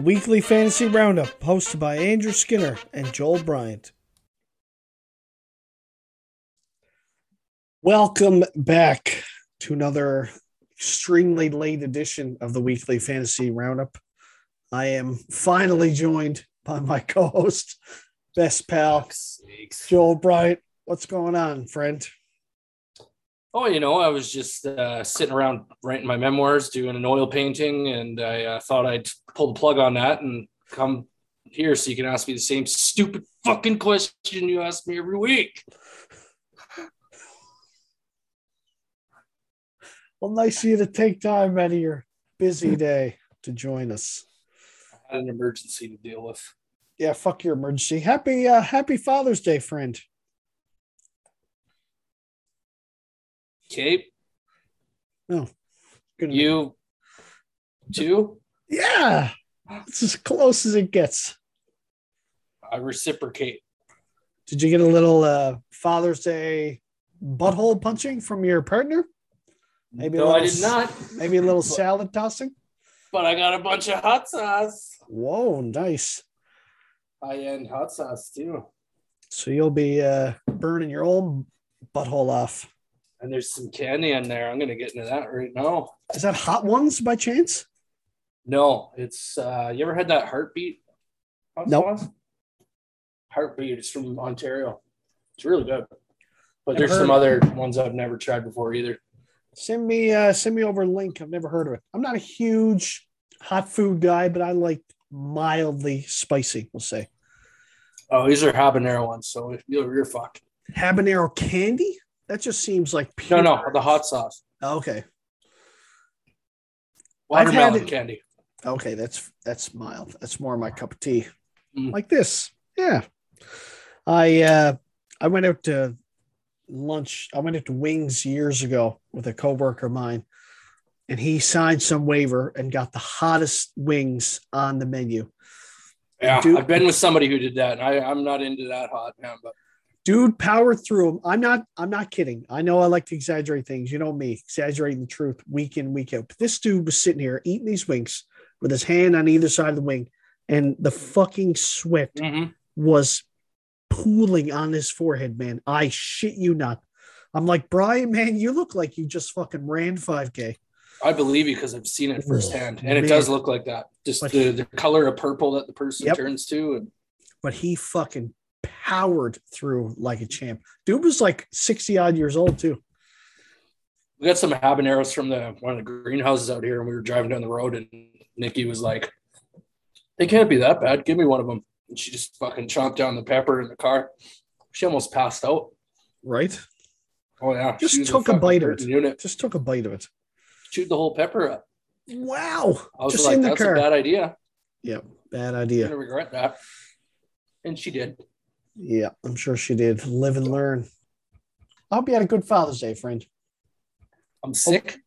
the weekly fantasy roundup hosted by Andrew Skinner and Joel Bryant. Welcome back to another extremely late edition of the weekly fantasy roundup. I am finally joined by my co-host, best pal, Joel Bryant. What's going on, friend? Oh, you know, I was just uh, sitting around writing my memoirs, doing an oil painting, and I uh, thought I'd pull the plug on that and come here so you can ask me the same stupid fucking question you ask me every week. Well, nice of you to take time out of your busy day to join us. I had an emergency to deal with. Yeah, fuck your emergency. Happy uh, Happy Father's Day, friend. Cape, Oh, good. you too? Yeah, it's as close as it gets. I reciprocate. Did you get a little uh, Father's Day butthole punching from your partner? Maybe no, I little did not, Maybe a little salad tossing. but I got a bunch of hot sauce. Whoa, nice. High end hot sauce too. So you'll be uh, burning your own butthole off. And there's some candy in there. I'm gonna get into that right now. Is that hot ones by chance? No, it's uh you ever had that heartbeat? No. Nope. Heartbeat is from Ontario. It's really good. But there's some other ones I've never tried before either. Send me uh, send me over a link. I've never heard of it. I'm not a huge hot food guy, but I like mildly spicy. We'll say Oh, these are habanero ones, so if you're, you're fucked. habanero candy. That just seems like pure. no, the hot sauce. Okay, Watermelon candy. okay, that's that's mild. That's more my cup of tea. Mm. Like this, yeah. I uh, I went out to lunch. I went out to Wings years ago with a coworker of mine, and he signed some waiver and got the hottest wings on the menu. Yeah, Dude- I've been with somebody who did that. And I, I'm not into that hot, man, but dude powered through them. I'm not. I'm not kidding. I know I like to exaggerate things. You know me, exaggerating the truth week in week out. But this dude was sitting here eating these wings with his hand on either side of the wing, and the fucking sweat Mhm. was pooling on his forehead. Man, I shit you not. I'm like Brian, man, you look like you just fucking ran 5K. I believe you because I've seen it firsthand. And it does look like that. Just But- the, the color of purple that the person Yep. turns to. And But he fucking powered through like a champ. Dude was like 60 odd years old too. we got some habaneros from the one of the greenhouses out here, and we were driving down the road, and Nikki was like, "They can't be that bad. Give me one of them." And she just fucking chomped down the pepper in the car. She almost passed out. Right? Oh yeah, Just took a fucking bite of it. Unit. Just took a bite of it. Chewed the whole pepper up. Wow. I was Just like, "That's car. a bad idea. Yep. Bad I'm idea. gonna regret that." And she did. Yeah, I'm sure she did. Live and learn. I hope you had a good Father's Day, friend. I'm sick.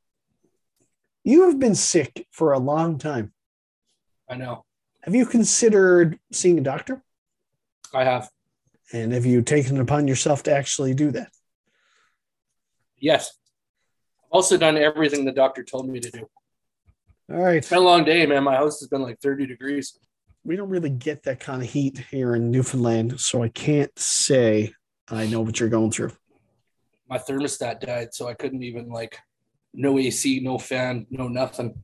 You have been sick for a long time. I know. Have you considered seeing a doctor? I have. And have you taken it upon yourself to actually do that? Yes. I've also done everything the doctor told me to do. All right. It's been a long day, man. My house has been like 30 degrees. We don't really get that kind of heat here in Newfoundland, so I can't say I know what you're going through. My thermostat died, so I couldn't even like no AC, no fan, no nothing.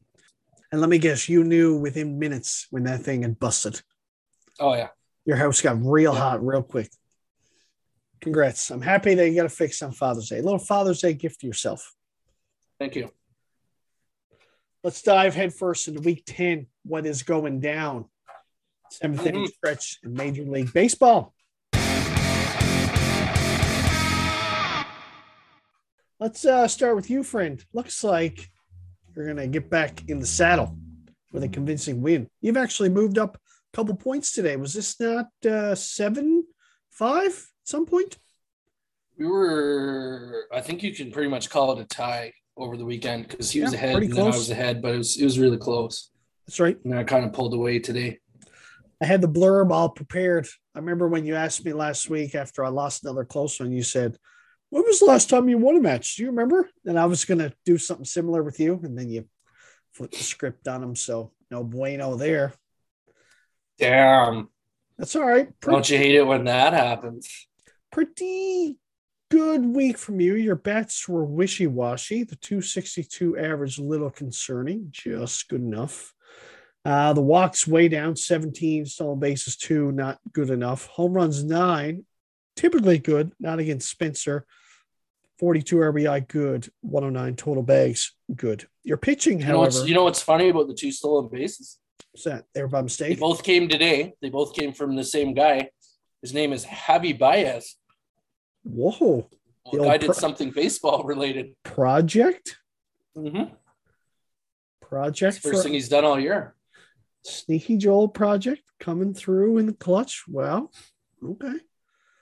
And let me guess, you knew within minutes when that thing had busted. Oh yeah. Your house got real Yeah. hot real quick. Congrats. I'm happy that you got to fix on Father's Day. A little Father's Day gift to yourself. Thank you. Let's dive headfirst into week 10. What is going down? Seventh inning Mhm. stretch in Major League Baseball. Let's uh, start with you, friend. Looks like you're going to get back in the saddle with a convincing win. You've actually moved up a couple points today. Was this not uh, 7 5 at some point? We were I think you can pretty much call it a tie over the weekend because he was ahead and then I was ahead, but it was it was really close. That's right. And I kind of pulled away today. I had the blurb all prepared. I remember when you asked me last week after I lost another close one, you said, When was the last time you won a match? Do you remember? And I was going to do something similar with you. And then you flipped the script on him. So no bueno there. Damn. That's all right. Pretty, Don't you hate it when that happens? pretty good week from you. Your bets were wishy washy. The 262 average, little concerning, just good enough. Uh, the walks way down 17, stolen bases two, not good enough. Home runs nine, typically good, not against Spencer. 42 RBI, good. 109 total bags, good. Your pitching, You know what's however, you know what's funny about the two stolen bases? that they were by mistake. They both came today. They both came from the same guy. His name is Javi Baez. Whoa, Well, The guy old did something baseball related. project, Mm-hmm. project First for thing he's done all year. Sneaky Joel project coming through in the clutch. Well, okay.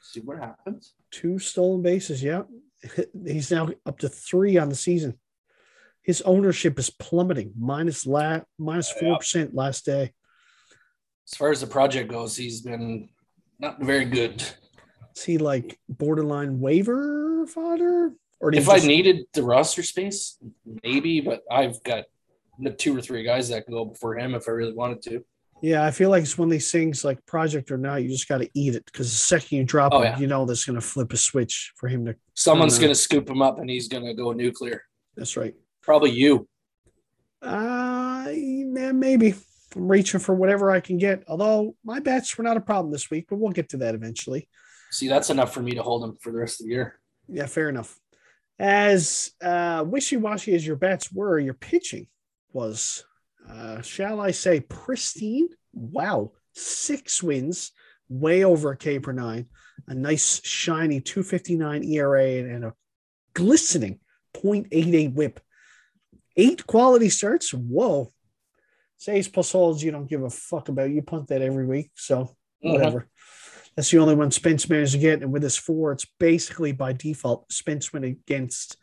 See what happens. Two stolen bases. Yeah. He's now up to three on the season. His ownership is plummeting, minus la minus four percent last day. As far as the project goes, he's been not very good. Is he like borderline waiver fodder? Or If I needed the roster space, maybe, but I've got two or three guys that can go before him if I really wanted to. yeah, I feel like it's one of these things like project or not, you just got to eat it because the second you drop Oh, him, yeah. you know that's going to flip a switch for him to. Someone's going to scoop him up and he's going to go nuclear. That's right. Probably you. Uh, man, maybe I'm reaching for whatever I can get. Although my bats were not a problem this week, but we'll get to that eventually. See, that's enough for me to hold him for the rest of the year. Yeah, fair enough. As uh, wishy-washy as your bats were, your pitching was, uh, shall I say, pristine. Wow, six wins, way over a K per nine, a nice shiny 259 ERA and a glistening 0.88 WHIP. Eight quality starts. Whoa. Saves plus holds you don't give a fuck about. You punt that every week, so Mhm. whatever. That's the only one Spence managed to get. And with his four, it's basically by default. Spence went against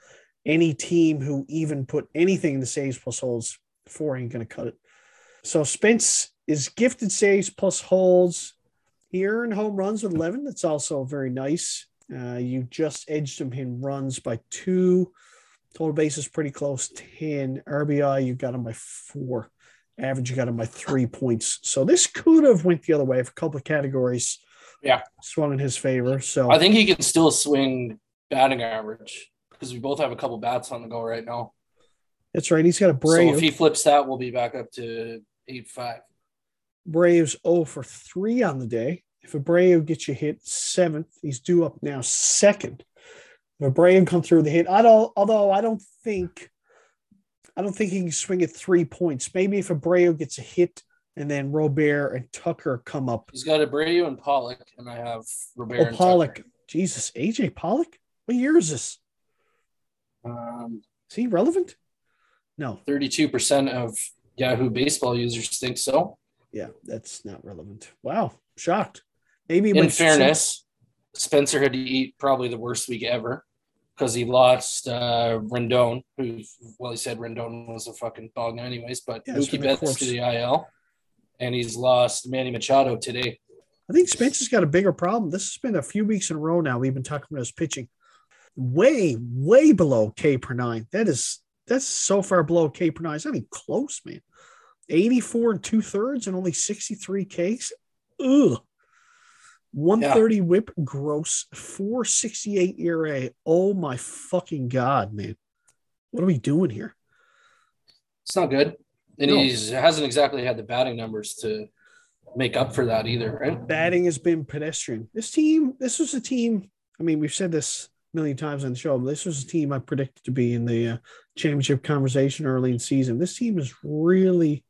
any team who even put anything in the saves plus holds. Four ain't going to cut it. So Spence is gifted saves plus holds. He earned home runs with 11. That's also very nice. Uh, you just edged him in runs by two. Total bases pretty close. 10. RBI, you got him by four. Average, you got him by three points. So this could have went the other way if a couple of categories Yeah. swung in his favor. So I think he can still swing batting average because we both have a couple bats on the go right now. That's right. He's got a So if he flips that, we'll be back up to eight five. Braves 0 for 3 on the day. If Abreu gets you hit seventh, he's due up now second. If Abreu come through the hit, I don't although I don't think I don't think he can swing at three points. Maybe if Abreu gets a hit and then Robert and Tucker come up. He's got Abreu and Pollock, and I have Robert Oh, and Pollock. Tucker. Jesus, AJ Pollock? What year is this? Um, Is he relevant? No. 32% of Yahoo baseball users think so. Yeah, that's not relevant. Wow. Shocked. Maybe In fairness, Spencer had to eat probably the worst week ever because he lost uh, Rendon, who, well, he said Rendon was a fucking dog, anyways, but Yeah, Mookie Betts to the IL, and he's lost Manny Machado today. I think Spencer's got a bigger problem. This has been a few weeks in a row now. We've been talking about his pitching. Way, way below K per nine. That is that's so far below K per nine. It's not even close, man. 84 and two thirds and only 63 Ks. Ugh. 130 whip gross, 468 ERA. Oh my fucking god, man. What are we doing here? It's not good. And No. he hasn't exactly had the batting numbers to make up for that either, right? batting has been pedestrian. This team, this was a team. I mean, we've said this million times on the show, but this was a team I predicted to be in the uh, championship conversation early in season. This team has really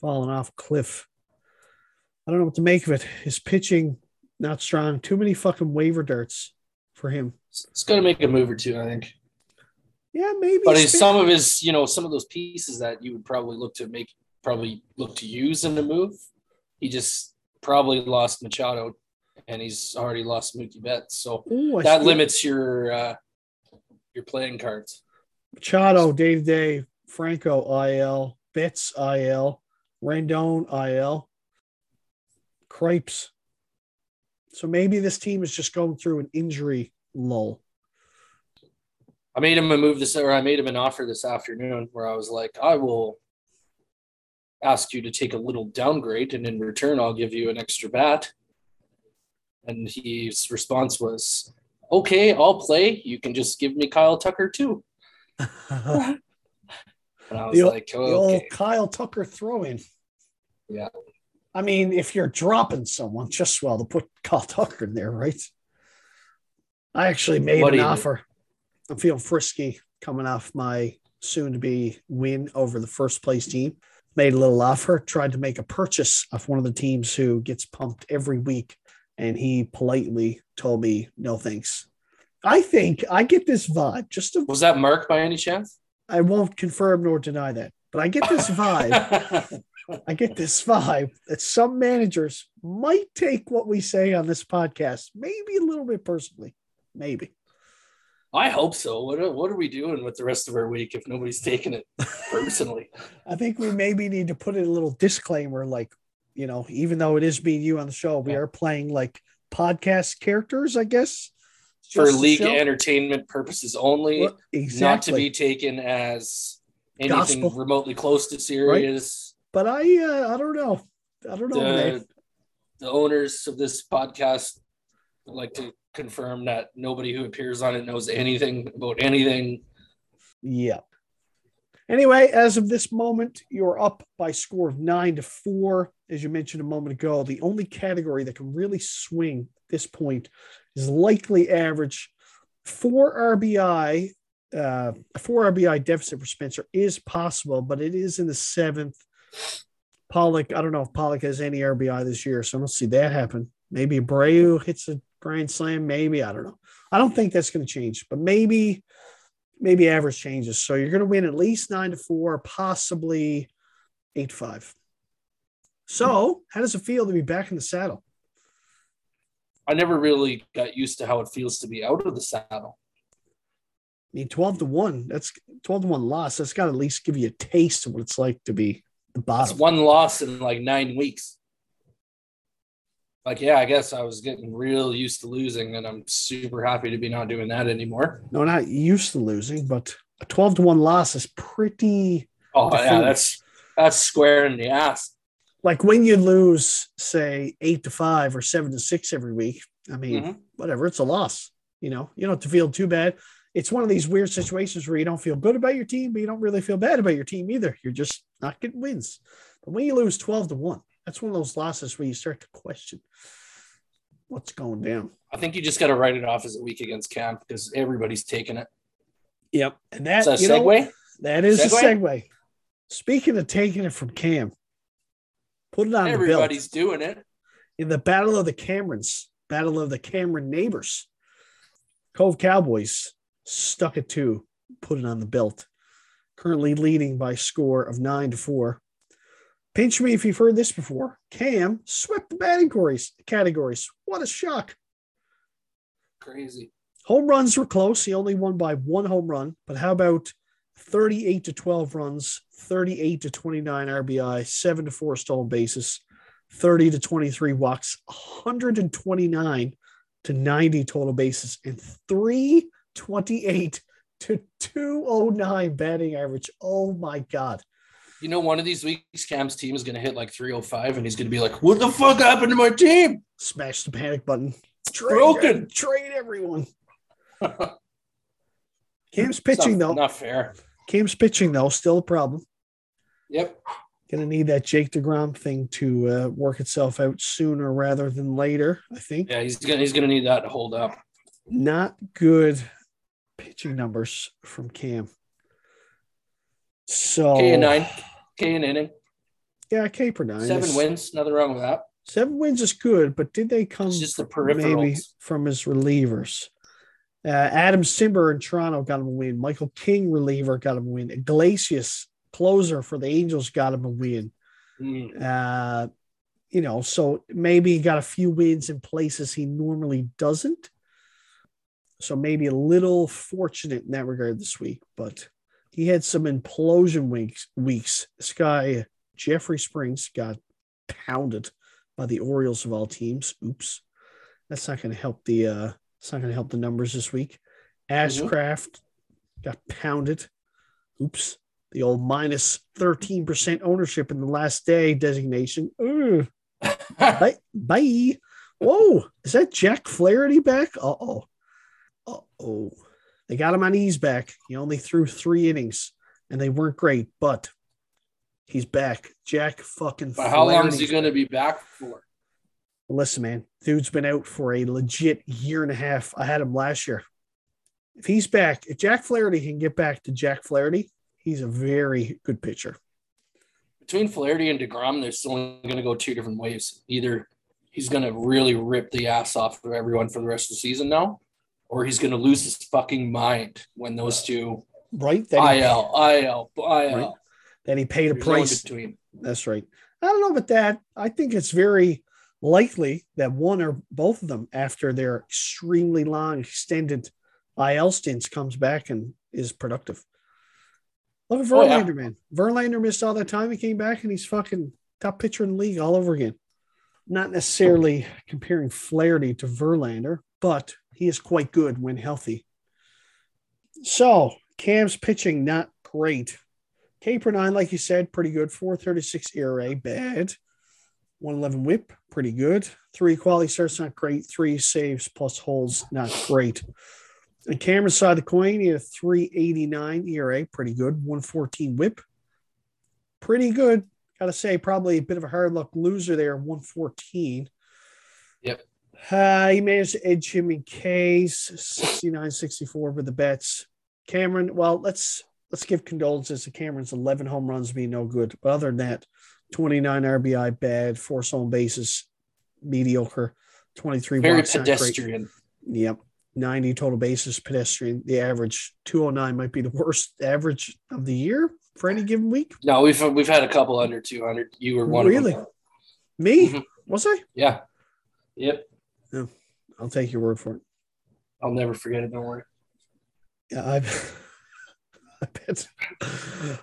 fallen off cliff. I don't know what to make of it. His pitching not strong. Too many fucking waiver darts for him. It's going to make a move or two, I think. Yeah, maybe. But he's some of his, you know, some of those pieces that you would probably look to make, probably look to use in the move. He just probably lost Machado, and he's already lost Mookie Betts, so Ooh, that still- limits your uh, your playing cards. Machado day to day, Franco IL, Betts IL, Rendon IL, Cripes. So maybe this team is just going through an injury lull. I made him a move this, or I made him an offer this afternoon where I was like, I will ask you to take a little downgrade, and in return, I'll give you an extra bat. And his response was, "Okay, I'll play. You can just give me Kyle Tucker too." the, And I was o- like, the old Kyle Tucker throw in. Yeah. I mean, if you're dropping someone, just well to put Kyle Tucker in there, right? I actually made What an offer. I'm feeling frisky coming off my soon to be win over the first place team. Made a little offer, tried to make a purchase of one of the teams who gets pumped every week. And he politely told me, no thanks. I think I get this vibe. Just a, Was that Mark by any chance? I won't confirm nor deny that, but I get this vibe. I get this vibe that some managers might take what we say on this podcast, maybe a little bit personally. Maybe. I hope so. What are, what are we doing with the rest of our week if nobody's taking it personally? I think we maybe need to put in a little disclaimer like, you know, even though it is being you on the show, we Yeah. are playing like podcast characters, I guess. For league entertainment purposes only, Well, exactly. not to be taken as anything Gospel. remotely close to serious. but I uh, I don't know. I don't know. The, the owners of this podcast would like to confirm that nobody who appears on it knows anything about anything. Yeah. Anyway, as of this moment, you're up by score of nine to four. As you mentioned a moment ago, the only category that can really swing this point is likely average. Four RBI, uh, four RBI deficit for Spencer is possible, but it is in the seventh. Pollock, I don't know if Pollock has any RBI this year, so I don't see that happen. Maybe Abreu hits a grand slam. Maybe I don't know. I don't think that's going to change, but maybe maybe average changes. So you're going to win at least nine to four, possibly eight five. So how does it feel to be back in the saddle? I never really got used to how it feels to be out of the saddle. I mean, 12 to 1, that's 12 to 1 loss. That's got to at least give you a taste of what it's like to be the It's bottom. one loss in like nine weeks. Like, yeah, I guess I was getting real used to losing, and I'm super happy to be not doing that anymore. No, not used to losing, but a 12 to 1 loss is pretty Oh yeah, that's that's square in the ass. like when you lose, say, eight to five or seven to six every week. I mean, Mhm. whatever, it's a loss. You know, you don't have to feel too bad. It's one of these weird situations where you don't feel good about your team, but you don't really feel bad about your team either. You're just not getting wins. But when you lose 12 to 1, that's one of those losses where you start to question what's going down. I think you just got to write it off as a week against camp because everybody's taking it. Yep. And that, Is that a you know, segue? that is a Segue? segue. Speaking of taking it from Cam, put it on. Everybody's doing it. in the Battle of the Camerons, Battle of the Cameron Neighbors. Cove Cowboys stuck it two, put it on the belt. Currently leading by score of nine to four. Pinch me if you've heard this before. Cam swept the batting categories. categories. What a shock. Crazy. Home runs were close. He only won by one home run. But how about 38 to 12 runs, 38 to 29 RBI, 7 to 4 stolen bases, 30 to 23 walks, 129 to 90 total bases, and 328 to 209 batting average. Oh my God. You know, one of these weeks, Cam's team is going to hit like 305, and he's going to be like, "What the fuck happened to my team?" Smash the panic button. Trade, broken. Trade everyone. Cam's pitching, Not- though. Not fair. Cam's pitching, though, still a problem. Yep. Going to need that Jake DeGrom thing to uh, work itself out sooner rather than later, I think. Yeah, he's gonna he's gonna need that to hold up. Not good pitching numbers from Cam. So, K and nine, K and inning, yeah, K per nine. seven is- wins. Nothing wrong with that. Seven wins is good, but did they come It's just the maybe from his relievers? Uh, Adam Cimber in Toronto got him a win. Michael King, reliever, got him a win. Iglesias, closer for the Angels, got him a win. Mm, Uh, you know, so maybe he got a few wins in places he normally doesn't. So maybe a little fortunate in that regard this week, but he had some implosion weeks. Weeks. This guy Jeffrey Springs got pounded by the Orioles of all teams. Oops, that's not going to help the. uh It's not going to help the numbers this week. Ashcraft got pounded. Oops. The old minus 13% ownership in the last day designation. Bye. Bye. Whoa. Is that Jack Flaherty back? Uh oh. Uh oh. They got him on ease back. He only threw three innings and they weren't great, but he's back. Jack fucking But how long is he going to be back for? Listen, man, dude's been out for a legit year and a half. I had him last year. If he's back, if Jack Flaherty can get back to Jack Flaherty, he's a very good pitcher. Between Flaherty and DeGrom, they're still going to go two different ways. Either he's going to really rip the ass off of everyone for the rest of the season now, or he's going to lose his fucking mind when those two Right? That he, IL, IL, IL. Right. that he paid a There's price. between. That's right. I don't know about that. I think it's very likely that one or both of them, after their extremely long, extended IL stints, comes back and is productive. Look at Oh, yeah. Verlander, man. Verlander missed all that time. He came back and he's fucking top pitcher in the league all over again. Not necessarily comparing Flaherty to Verlander, but he is quite good when healthy. So Cam's pitching not great. K per nine, like you said, pretty good. 436 ERA, bad. 111 whip, pretty good. Three quality starts, not great. Three saves plus holes, not great. And Cameron's side of the coin, he had a 389 ERA, pretty good. 114 whip, pretty good. Gotta say, probably a bit of a hard luck loser there, 114. Yep. Uh, he managed to edge him in K's 69 64 with the bets. Cameron, well, let's let's give condolences to Cameron's 11 home runs being no good. But other than that, 29 RBI bad, four stolen bases mediocre, 23 Very walks pedestrian. Yep. 90 total bases pedestrian. The average 209 might be the worst average of the year for any given week. No, we've we've had a couple under 200. You were one Really? of them. Me? Mhm. Was I? Yeah. Yep. I'll take your word for it. I'll never forget it. Don't worry. Yeah, I, I bet.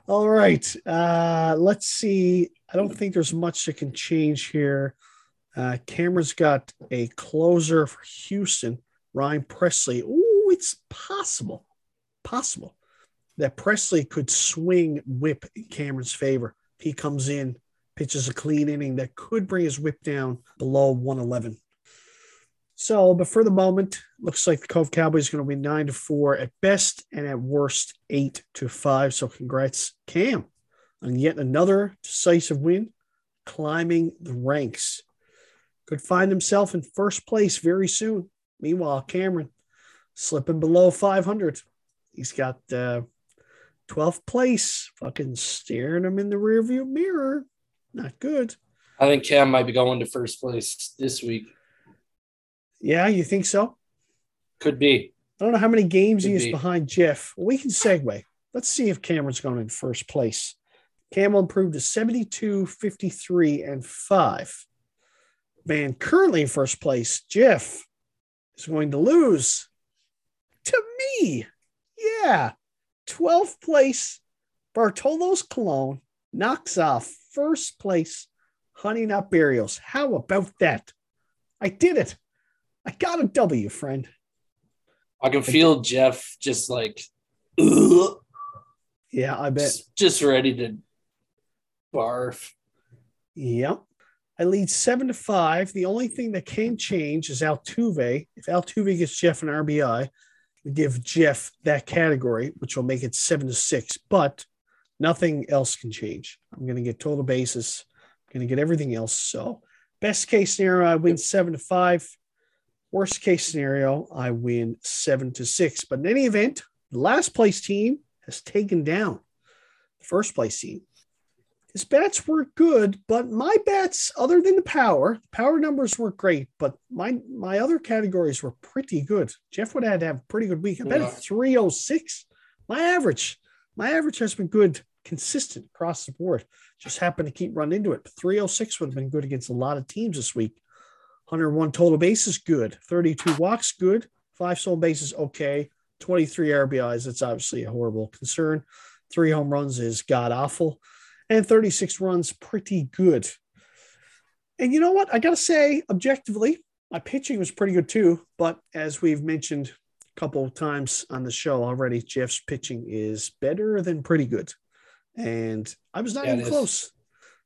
All right. Uh, let's see. I don't think there's much that can change here. Uh, Cameron's got a closer for Houston, Ryan Pressly. Oh, it's possible, possible that Pressly could swing whip in Cameron's favor. He comes in, pitches a clean inning that could bring his whip down below 111. So, but for the moment, looks like the Cove Cowboys are going to be nine to four at best, and at worst eight to five. So, congrats, Cam, on yet another decisive win, climbing the ranks. Could find himself in first place very soon. Meanwhile, Cameron slipping below 500. He's got uh, 12th place, fucking staring him in the rearview mirror. Not good. I think Cam might be going to first place this week. Yeah, you think so? Could be. I don't know how many games he Could is be. behind Jeff. We can segue. Let's see if Cameron's going in first place. Cam will improve to 72, 53, and 5. Man, currently in first place, Jeff is going to lose to me. Yeah. 12th place, Bartolos Cologne knocks off first place, Honey Nut Burials. How about that? I did it. I got a W, friend. I can feel Jeff just like ugh, Yeah, I bet. just, just ready to barf. Yep. I lead seven to five. The only thing that can change is Altuve. If Altuve gets Jeff an RBI, we give Jeff that category, which will make it seven to six. But nothing else can change. I'm going to get total basis. I'm going to get everything else. So, best case scenario, I win seven to five. Worst case scenario, I win seven to six. But in any event, the last place team has taken down the first place team. His bats were good, but my bats, other than the power, the power numbers weren't great, but my my other categories were pretty good. Jeff would have had to have a pretty good week. I bet Yeah. at 306. My average, my average has been good, consistent across the board. Just happened to keep running into it. But 306 would have been good against a lot of teams this week. 101 total bases, good. 32 walks, good. Five stolen bases, okay. 23 RBIs, that's obviously a horrible concern. Three home runs is god awful and 36 runs pretty good. And you know what? I got to say, objectively, my pitching was pretty good too. But as we've mentioned a couple of times on the show already, Jeff's pitching is better than pretty good. and I was not Yeah, even close.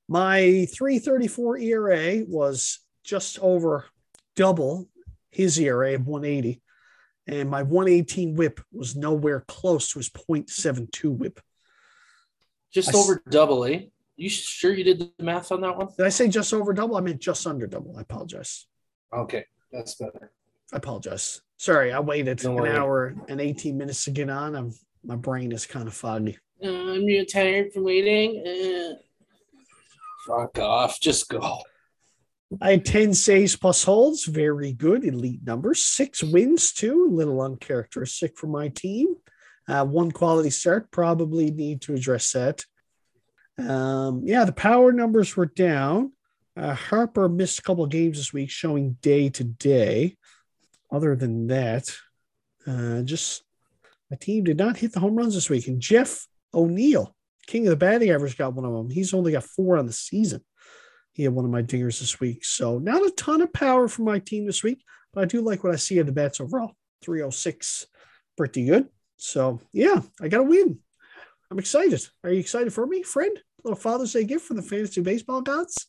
My 334 ERA was just over double his ERA of 180, and my 118 whip was nowhere close to his 0.72 whip. Just I over double, eh? You sure you did the math on that one? Did I say just over double? I meant just under double. I apologize. Okay, that's better. I apologize. Sorry, I waited Don't an worry. hour and 18 minutes to get on. I'm, my brain is kind of foggy. Uh, I'm tired from waiting. Uh, fuck off. Just go. I had 10 saves plus holds. Very good. Elite numbers. Six wins, too. A little uncharacteristic for my team. Uh, one quality start. Probably need to address that. Um, yeah, the power numbers were down. Uh, Harper missed a couple games this week, showing day to day. Other than that, uh, just my team did not hit the home runs this week. And Jeff McNeil, king of the batting average, got one of them. He's only got four on the season. He had one of my dingers this week. So not a ton of power for my team this week, but I do like what I see of the bats overall. 306, pretty good. So yeah, I got a win. I'm excited. Are you excited for me, friend? little Father's Day gift from the fantasy baseball gods.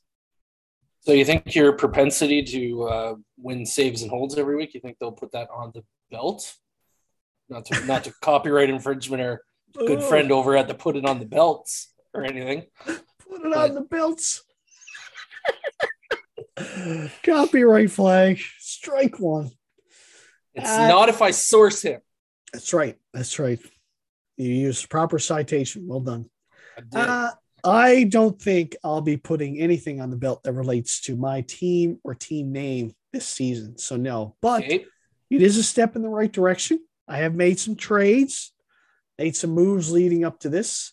So you think your propensity to uh, win saves and holds every week? You think they'll put that on the belt? Not to not to copyright infringement or good Oh, friend over at the put it on the belts or anything. Put it on the belts. Copyright flag. Strike one. It's Uh, not if I source him. That's right. That's right. You use proper citation. Well done. I. Uh, I don't think I'll be putting anything on the belt that relates to my team or team name this season. So no, but okay. it is a step in the right direction. I have made some trades, made some moves leading up to this.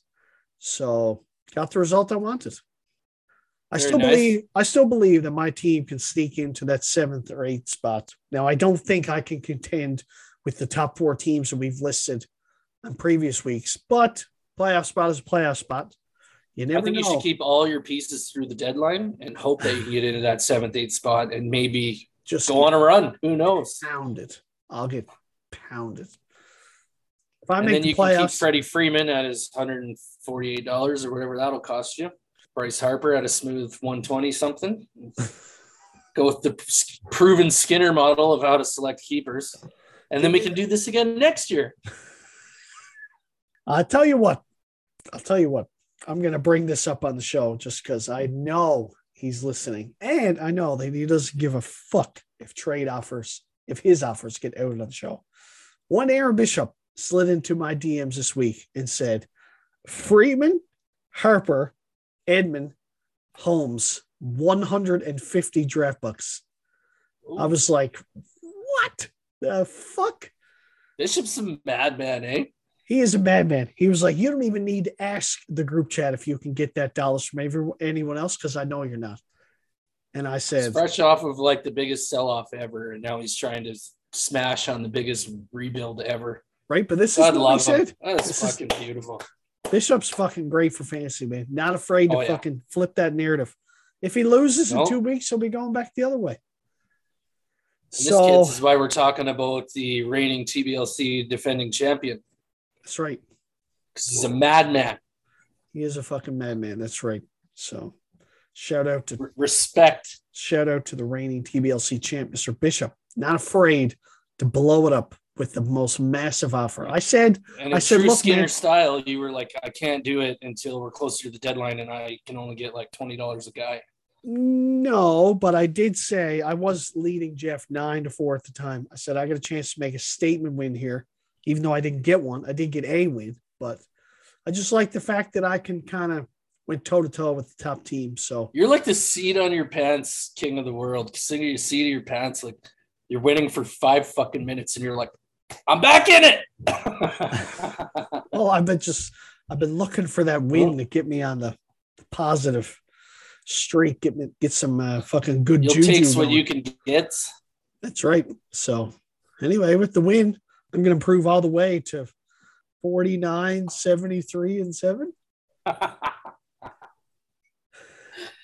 So got the result I wanted. I Very still nice. believe I still believe that my team can sneak into that seventh or eighth spot. Now I don't think I can contend with the top four teams that we've listed on previous weeks, but playoff spot is a playoff spot. You never I think know. you should keep all your pieces through the deadline and hope that you get into that seventh, eighth spot and maybe Just go on a run. Who knows? pounded. I'll get pounded. If I and make then the you can keep playoffs, Freddie Freeman at his $148 or whatever that'll cost you. Bryce Harper at a smooth 120 something. Go with the proven Skinner model of how to select keepers. And then we can do this again next year. I'll tell you what. I'll tell you what. I'm going to bring this up on the show just because I know he's listening, and I know that he doesn't give a fuck if trade offers, if his offers get out on the show. One Aaron Bishop slid into my DMs this week and said, "Freeman, Harper, Edman, Holmes, 150 draft bucks." I was like, "What the fuck?" Bishop's a madman, eh? He is a madman. He was like, You don't even need to ask the group chat if you can get that dollars from every, anyone else because I know you're not. And I He's said, fresh off of like the biggest sell off ever. And now he's trying to smash on the biggest rebuild ever. Right, but this is God what love him. said. That's This is- fucking beautiful. Bishop's fucking great for fantasy, man. Not afraid to Oh, yeah. fucking flip that narrative. If he loses No. in two weeks, he'll be going back the other way. And So this kids is why we're talking about the reigning TBLC defending champion that's right. because he's a madman. He is a fucking madman. That's right. So shout out to respect. shout out to the reigning TBLC champ, Mr. Bishop. Not afraid to blow it up with the most massive offer. I said And I said, "Look, Skinner man." style, you were like, I can't do it until we're closer to the deadline, and I can only get like twenty dollars a guy. No, but I did say I was leading Jeff nine to four at the time. I said I got a chance to make a statement win here, even though I didn't get one. I did get a win, but I just like the fact that I can kind of went toe to toe with the top team. So You're like the seat on your pants king of the world. Sitting your seat of your pants, like you're winning for five fucking minutes, and you're like, I'm back in it. well, I've been just I've been looking for that win to get me on the positive streak, get me get some uh, fucking good You'll juju. take what you can get. That's right. So anyway, with the win, I'm going to improve all the way to 49, 73, and 7.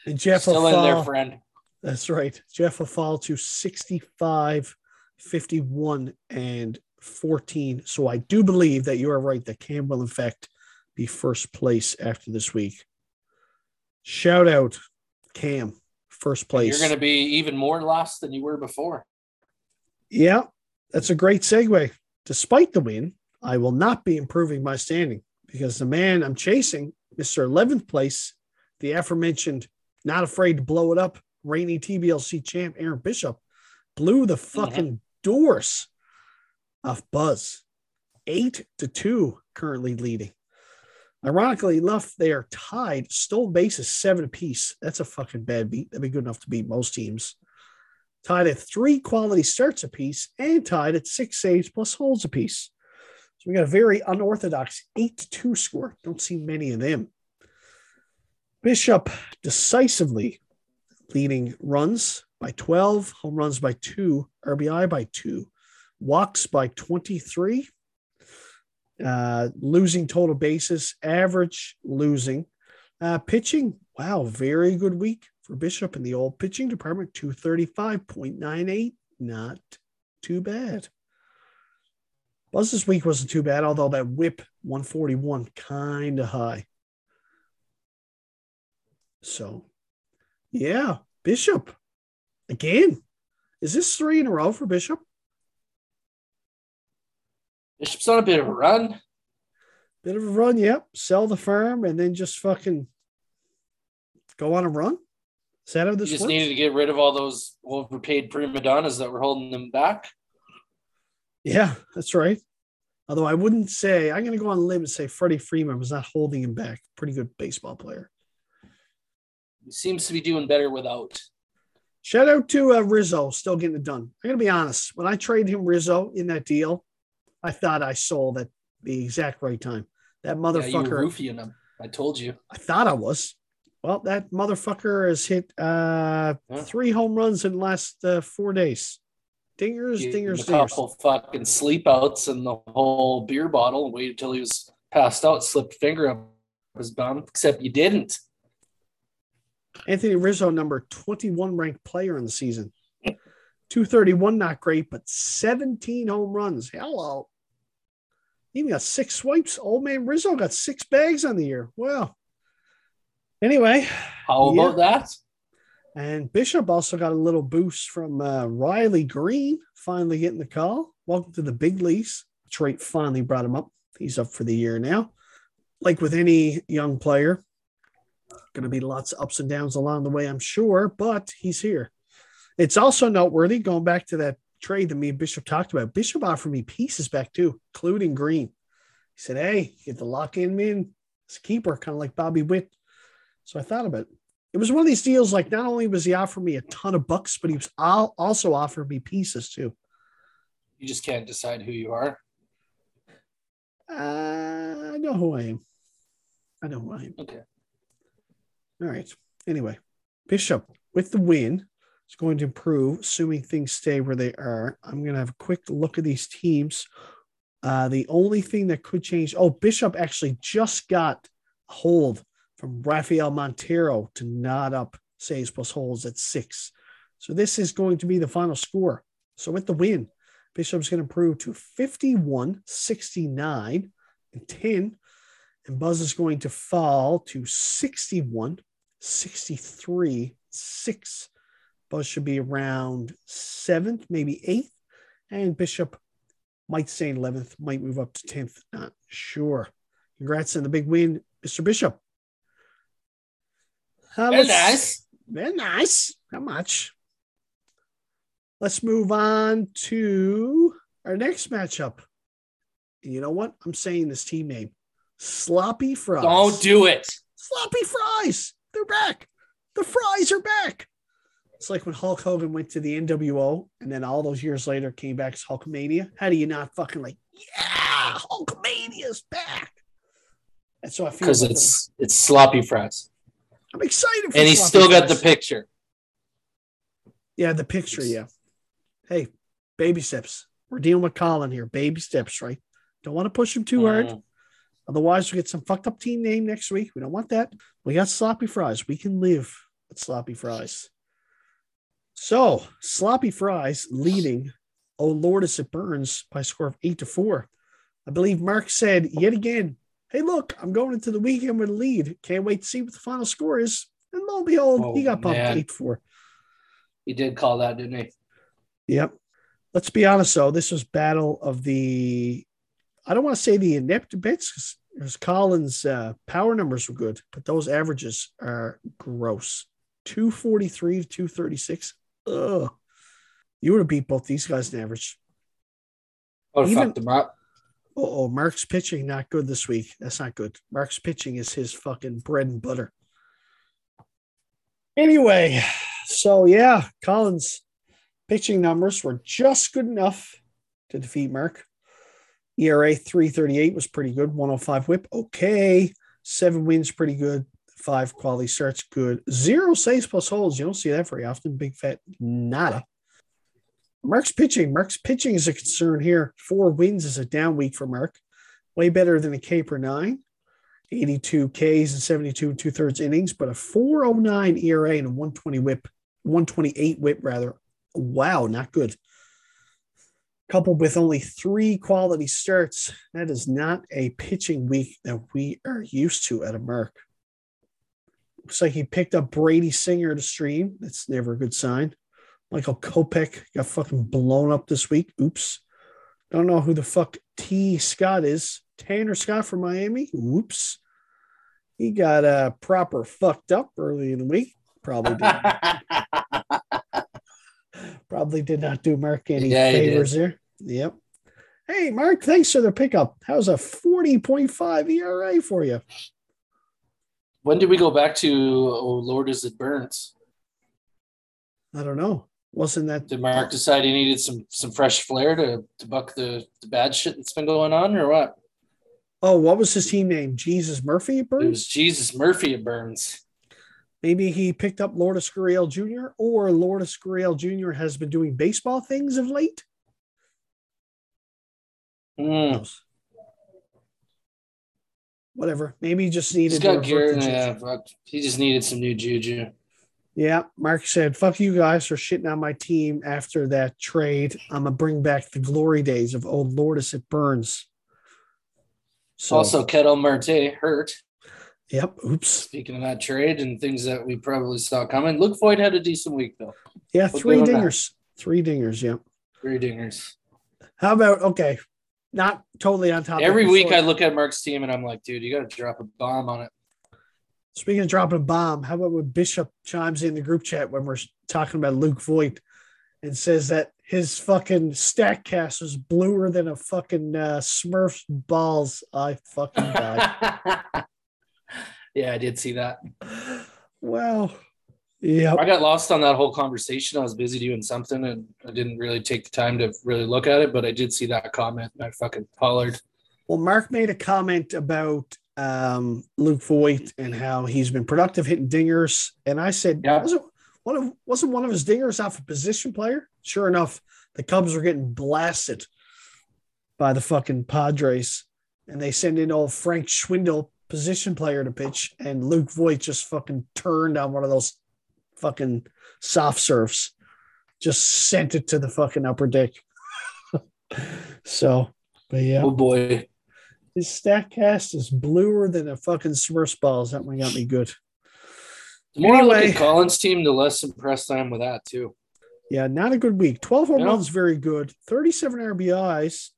And Jeff Still will in there, fall. friend. That's right. Jeff will fall to 65, 51, and 14. So I do believe that you are right that Cam will, in fact, be first place after this week. Shout out Cam, first place. You're going to be even more lost than you were before. Yeah, that's a great segue. Despite the win, I will not be improving my standing because the man I'm chasing, Mr. 11th place, the aforementioned, not afraid to blow it up, reigning TBLC champ Aaron Bishop, blew the fucking mm-hmm. doors off Buzz. Eight to two, currently leading. Ironically enough, they are tied. Stolen bases seven apiece. That's a fucking bad beat. That'd be good enough to beat most teams. Tied at three quality starts apiece and tied at six saves plus holds apiece. So we got a very unorthodox eight to two score. Don't see many of them. Bishop decisively leading runs by 12, home runs by two, RBI by two, walks by 23, uh, losing total bases, average losing. Uh, pitching, wow, very good week for Bishop in the old pitching department, 235.98. Not too bad. Buzz this week wasn't too bad, although that whip 141 kind of high. So, yeah, Bishop again. Is this three in a row for Bishop? Bishop's on a bit of a run. Bit of a run, yep. Sell the firm and then just fucking go on a run. Is that how this you just works? needed to get rid of all those overpaid prima donnas that were holding them back. Yeah, that's right. Although I wouldn't say I'm going to go on a limb and say Freddie Freeman was not holding him back. Pretty good baseball player. He seems to be doing better without. Shout out to uh, Rizzo, still getting it done. I'm going to be honest. When I traded him Rizzo in that deal, I thought I sold at the exact right time. That motherfucker. Yeah, him. I told you. I thought I was. Well, that motherfucker has hit uh, yeah. three home runs in the last uh, four days. Dingers, dingers, a couple fucking sleep outs and the whole beer bottle and waited till he was passed out, slipped finger up his bum, except you didn't. Anthony Rizzo, number 21 ranked player in the season. 231, not great, but 17 home runs. Hello. Even got six swipes. Old man Rizzo got six bags on the year. Well, anyway. How yeah. about that? And Bishop also got a little boost from uh, Riley Greene finally getting the call. Welcome to the big leagues. Detroit finally brought him up. He's up for the year now. Like with any young player, going to be lots of ups and downs along the way, I'm sure, but he's here. It's also noteworthy going back to that trade that me and Bishop talked about. Bishop offered me pieces back too, including Greene. He said, Hey, get the lock in man It's a keeper, kind of like Bobby Witt. So I thought about it. It was one of these deals like not only was he offering me a ton of bucks, but he was also offering me pieces too. You just can't decide who you are. Uh, I know who I am. I know who I am. Okay. All right. Anyway, Bishop with the win is going to improve, assuming things stay where they are. I'm going to have a quick look at these teams. Uh, the only thing that could change, oh, Bishop actually just got a hold from Rafael Montero to nod up saves plus holds at six. So this is going to be the final score. So with the win, Bishop's going to improve to 51, 69, and 10. And Buzz is going to fall to 61, 63, 6. Buzz should be around seventh, maybe eighth, and Bishop might stay 11th, might move up to 10th, not sure. Congrats on the big win, Mr. Bishop. Uh, very nice. Very nice. How much? Let's move on to our next matchup. You know what? I'm saying this team name Sloppy Fries. Don't do it. Sloppy Fries. They're back. The fries are back. It's like when Hulk Hogan went to the NWO and then all those years later came back as Hulkamania. How do you not fucking like, yeah, Hulkamania's back? And so I feel because it's it's sloppy fries. I'm excited. And he's still fries. got the picture. Yeah, the picture. Yeah. Hey, baby steps. We're dealing with Colin here. Baby steps, right? Don't want to push him too hard. Mm. Otherwise, we get some fucked up team name next week. We don't want that. We got sloppy fries. We can live with sloppy fries. So sloppy fries leading. Oh Lord, as it burns by a score of eight to four. I believe Mark said yet again hey, look, I'm going into the weekend with a lead. Can't wait to see what the final score is. And lo and behold, Oh, he got pumped man. 8 4. He did call that, didn't he? Yep. Let's be honest, though. This was battle of the, I don't want to say the inept bits because Collins' uh, power numbers were good, but those averages are gross 243 to 236. Ugh. You would have beat both these guys in average. Oh, Even- fucked him up. Oh, Mark's pitching not good this week. That's not good. Mark's pitching is his fucking bread and butter. Anyway, so yeah, Colin's pitching numbers were just good enough to defeat Mark. ERA 338 was pretty good. 105 whip. Okay. Seven wins, pretty good. Five quality starts, good. Zero saves plus holds. You don't see that very often. Big fat nada. Mark's pitching. Mark's pitching is a concern here. Four wins is a down week for Mark. Way better than a K per nine. 82 Ks and 72 and two thirds innings, but a 409 ERA and a 120 whip, 128 whip rather. Wow, not good. Coupled with only three quality starts, that is not a pitching week that we are used to at a Mark. Looks like he picked up Brady Singer to stream. That's never a good sign. Michael Kopech got fucking blown up this week. Oops. Don't know who the fuck T Scott is. Tanner Scott from Miami. Whoops. He got uh proper fucked up early in the week. Probably did, probably did not do Mark any Yeah, favors there. Yep. Hey, Mark, thanks for the pickup. How's a 40.5 ERA for you? When did we go back to Oh Lord is it burns? I don't know. Wasn't that Did Mark decide he needed some some fresh flair to, to buck the, the bad shit that's been going on or what? Oh, what was his team name? Jesus Murphy at It Burns? was Jesus Murphy at Burns. Maybe he picked up Lourdes Gurriel Jr. or Lourdes Gurriel Jr. has been doing baseball things of late. Hmm. knows? Whatever. Maybe he just He's needed got gear. to Yeah, uh, fuck. He just needed some new juju. Yeah, Mark said, "Fuck you guys for shitting on my team after that trade. I'm gonna bring back the glory days of old Lourdes at Burns." So, Also, Ketel Marte hurt. yep. Oops. Speaking of that trade and things that we probably saw coming, Luke Voit had a decent week though. Yeah, We'll three give him that. dingers. Three dingers. Yep. Three dingers. How about okay? Not totally on top. Every week I look at Mark's team and I'm like, dude, you got to drop a bomb on it. Speaking of dropping a bomb, how about when Bishop chimes in the group chat when we're talking about Luke Voit and says that his fucking Statcast was bluer than a fucking uh, Smurf's balls? I fucking died. yeah, I did see that. wow. Yeah. I got lost on that whole conversation. I was busy doing something and I didn't really take the time to really look at it, but I did see that comment. and I fucking hollered. Well, Mark made a comment about um, Luke Voit and how he's been productive hitting dingers, and I said, Yeah. wasn't one of wasn't one of his dingers off a position player? Sure enough, the Cubs were getting blasted by the fucking Padres, and they send in old Frank Schwindel, position player, to pitch, and Luke Voit just fucking turned on one of those fucking soft serves, just sent it to the fucking upper deck. so, but yeah. Oh boy. His Statcast is bluer than a fucking Smurfs balls. That one got me good. The more I look at Colin's team, the less impressed I am with that too. Yeah, not a good week. 12 home runs, very good. 37 RBIs,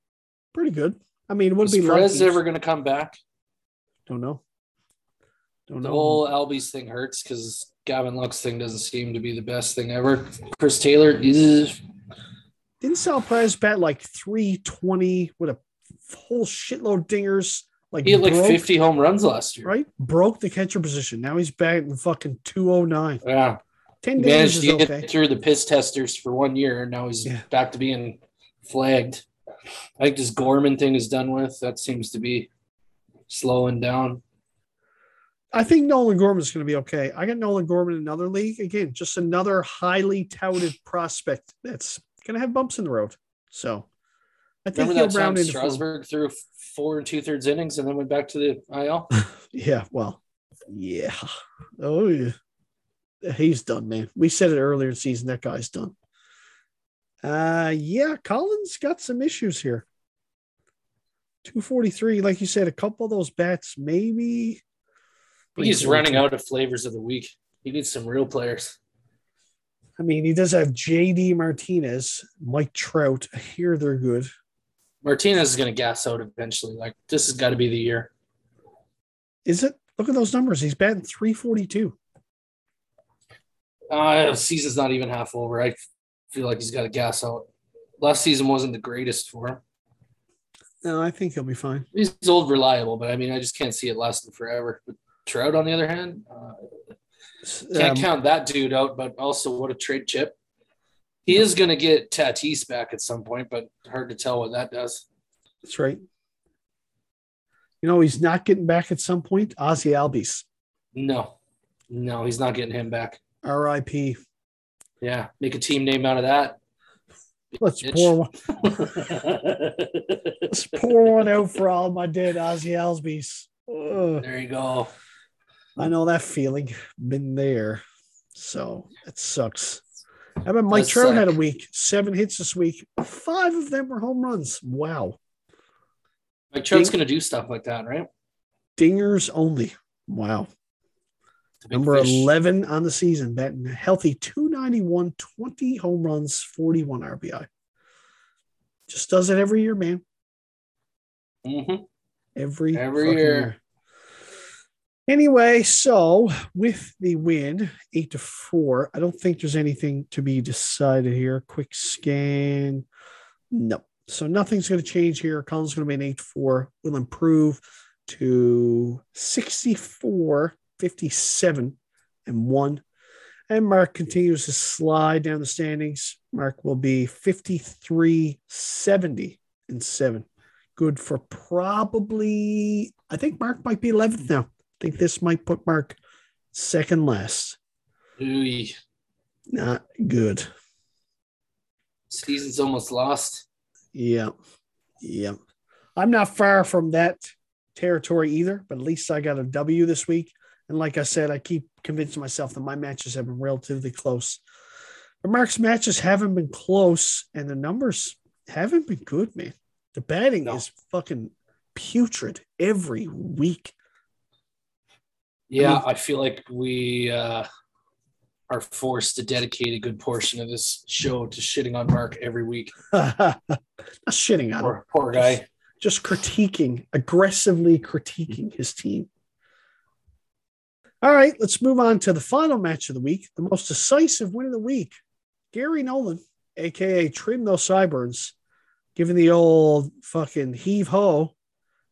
pretty good. I mean, it would be Perez lucky. ever going to come back? Don't know. Don't The know. whole Albies thing hurts because Gavin Lux thing doesn't seem to be the best thing ever. Chris Taylor, is Didn't Sal Perez bat like 320 with a whole shitload of dingers? Like, he had like 50 home runs last year. right? Broke the catcher position. Now he's batting fucking 209. Yeah. 10 He managed to get okay. through the piss testers for one year, and now he's Yeah. back to being flagged. I think this Gorman thing is done with. That seems to be slowing down. I think Nolan Gorman's going to be okay. I got Nolan Gorman in another league. Again, just another highly touted prospect that's going to have bumps in the road. So I think Remember he'll that time round into form. Strasburg threw four and two thirds innings and then went back to the IL? Yeah, well, yeah. Oh, yeah. He's done, man. We said it earlier in the season. That guy's done. Uh, yeah, Collins got some issues here. 243, like you said, a couple of those bats, maybe. He's running out of flavors of the week. He needs some real players. I mean, he does have JD Martinez, Mike Trout. I hear they're good. Martinez is going to gas out eventually. Like, this has got to be the year. Is it? Look at those numbers. He's batting 342. Uh, season's not even half over. I feel like he's got to gas out. Last season wasn't the greatest for him. No, I think he'll be fine. He's old, reliable, but I mean, I just can't see it lasting forever. But Trout, on the other hand, uh, can't um, count that dude out. But also, what a trade chip. He is going to get Tatis back at some point, but hard to tell what that does. That's right. You know, he's not getting back at some point. Ozzy Albies. No, no, he's not getting him back. R.I.P. Yeah, make a team name out of that. Let's Bitch. pour one. Let's pour one out for all my dead Ozzy Albies. There you go. I know that feeling. Been there. So it sucks. How about Mike Trout had a week? Seven hits this week. Five of them were home runs. Wow. Mike Trout's going to do stuff like that, right? Dingers only. Wow. Number fish. 11 on the season, batting healthy 291, 20 home runs, 41 RBI. Just does it every year, man. Mm-hmm. Every, every year. year. Anyway, so with the win, eight to four, I don't think there's anything to be decided here. Quick scan. No. So nothing's going to change here. Colin's going to be an eight to four. Will improve to 64 57 and 1. And Mark continues to slide down the standings. Mark will be 53 70 and 7. Good for probably, I think Mark might be 11th now. I think this might put Mark second last. Ooh. Not good. Season's almost lost. Yeah. Yeah. I'm not far from that territory either, but at least I got a W this week. And like I said, I keep convincing myself that my matches have been relatively close. But Mark's matches haven't been close, and the numbers haven't been good, man. The batting no. is fucking putrid every week. Yeah, I, mean, I feel like we uh, are forced to dedicate a good portion of this show to shitting on Mark every week. Not shitting on poor, him. Poor guy. Just, just critiquing, aggressively critiquing his team. All right, let's move on to the final match of the week, the most decisive win of the week. Gary Nolan, aka Trim Those Sideburns, giving the old fucking heave ho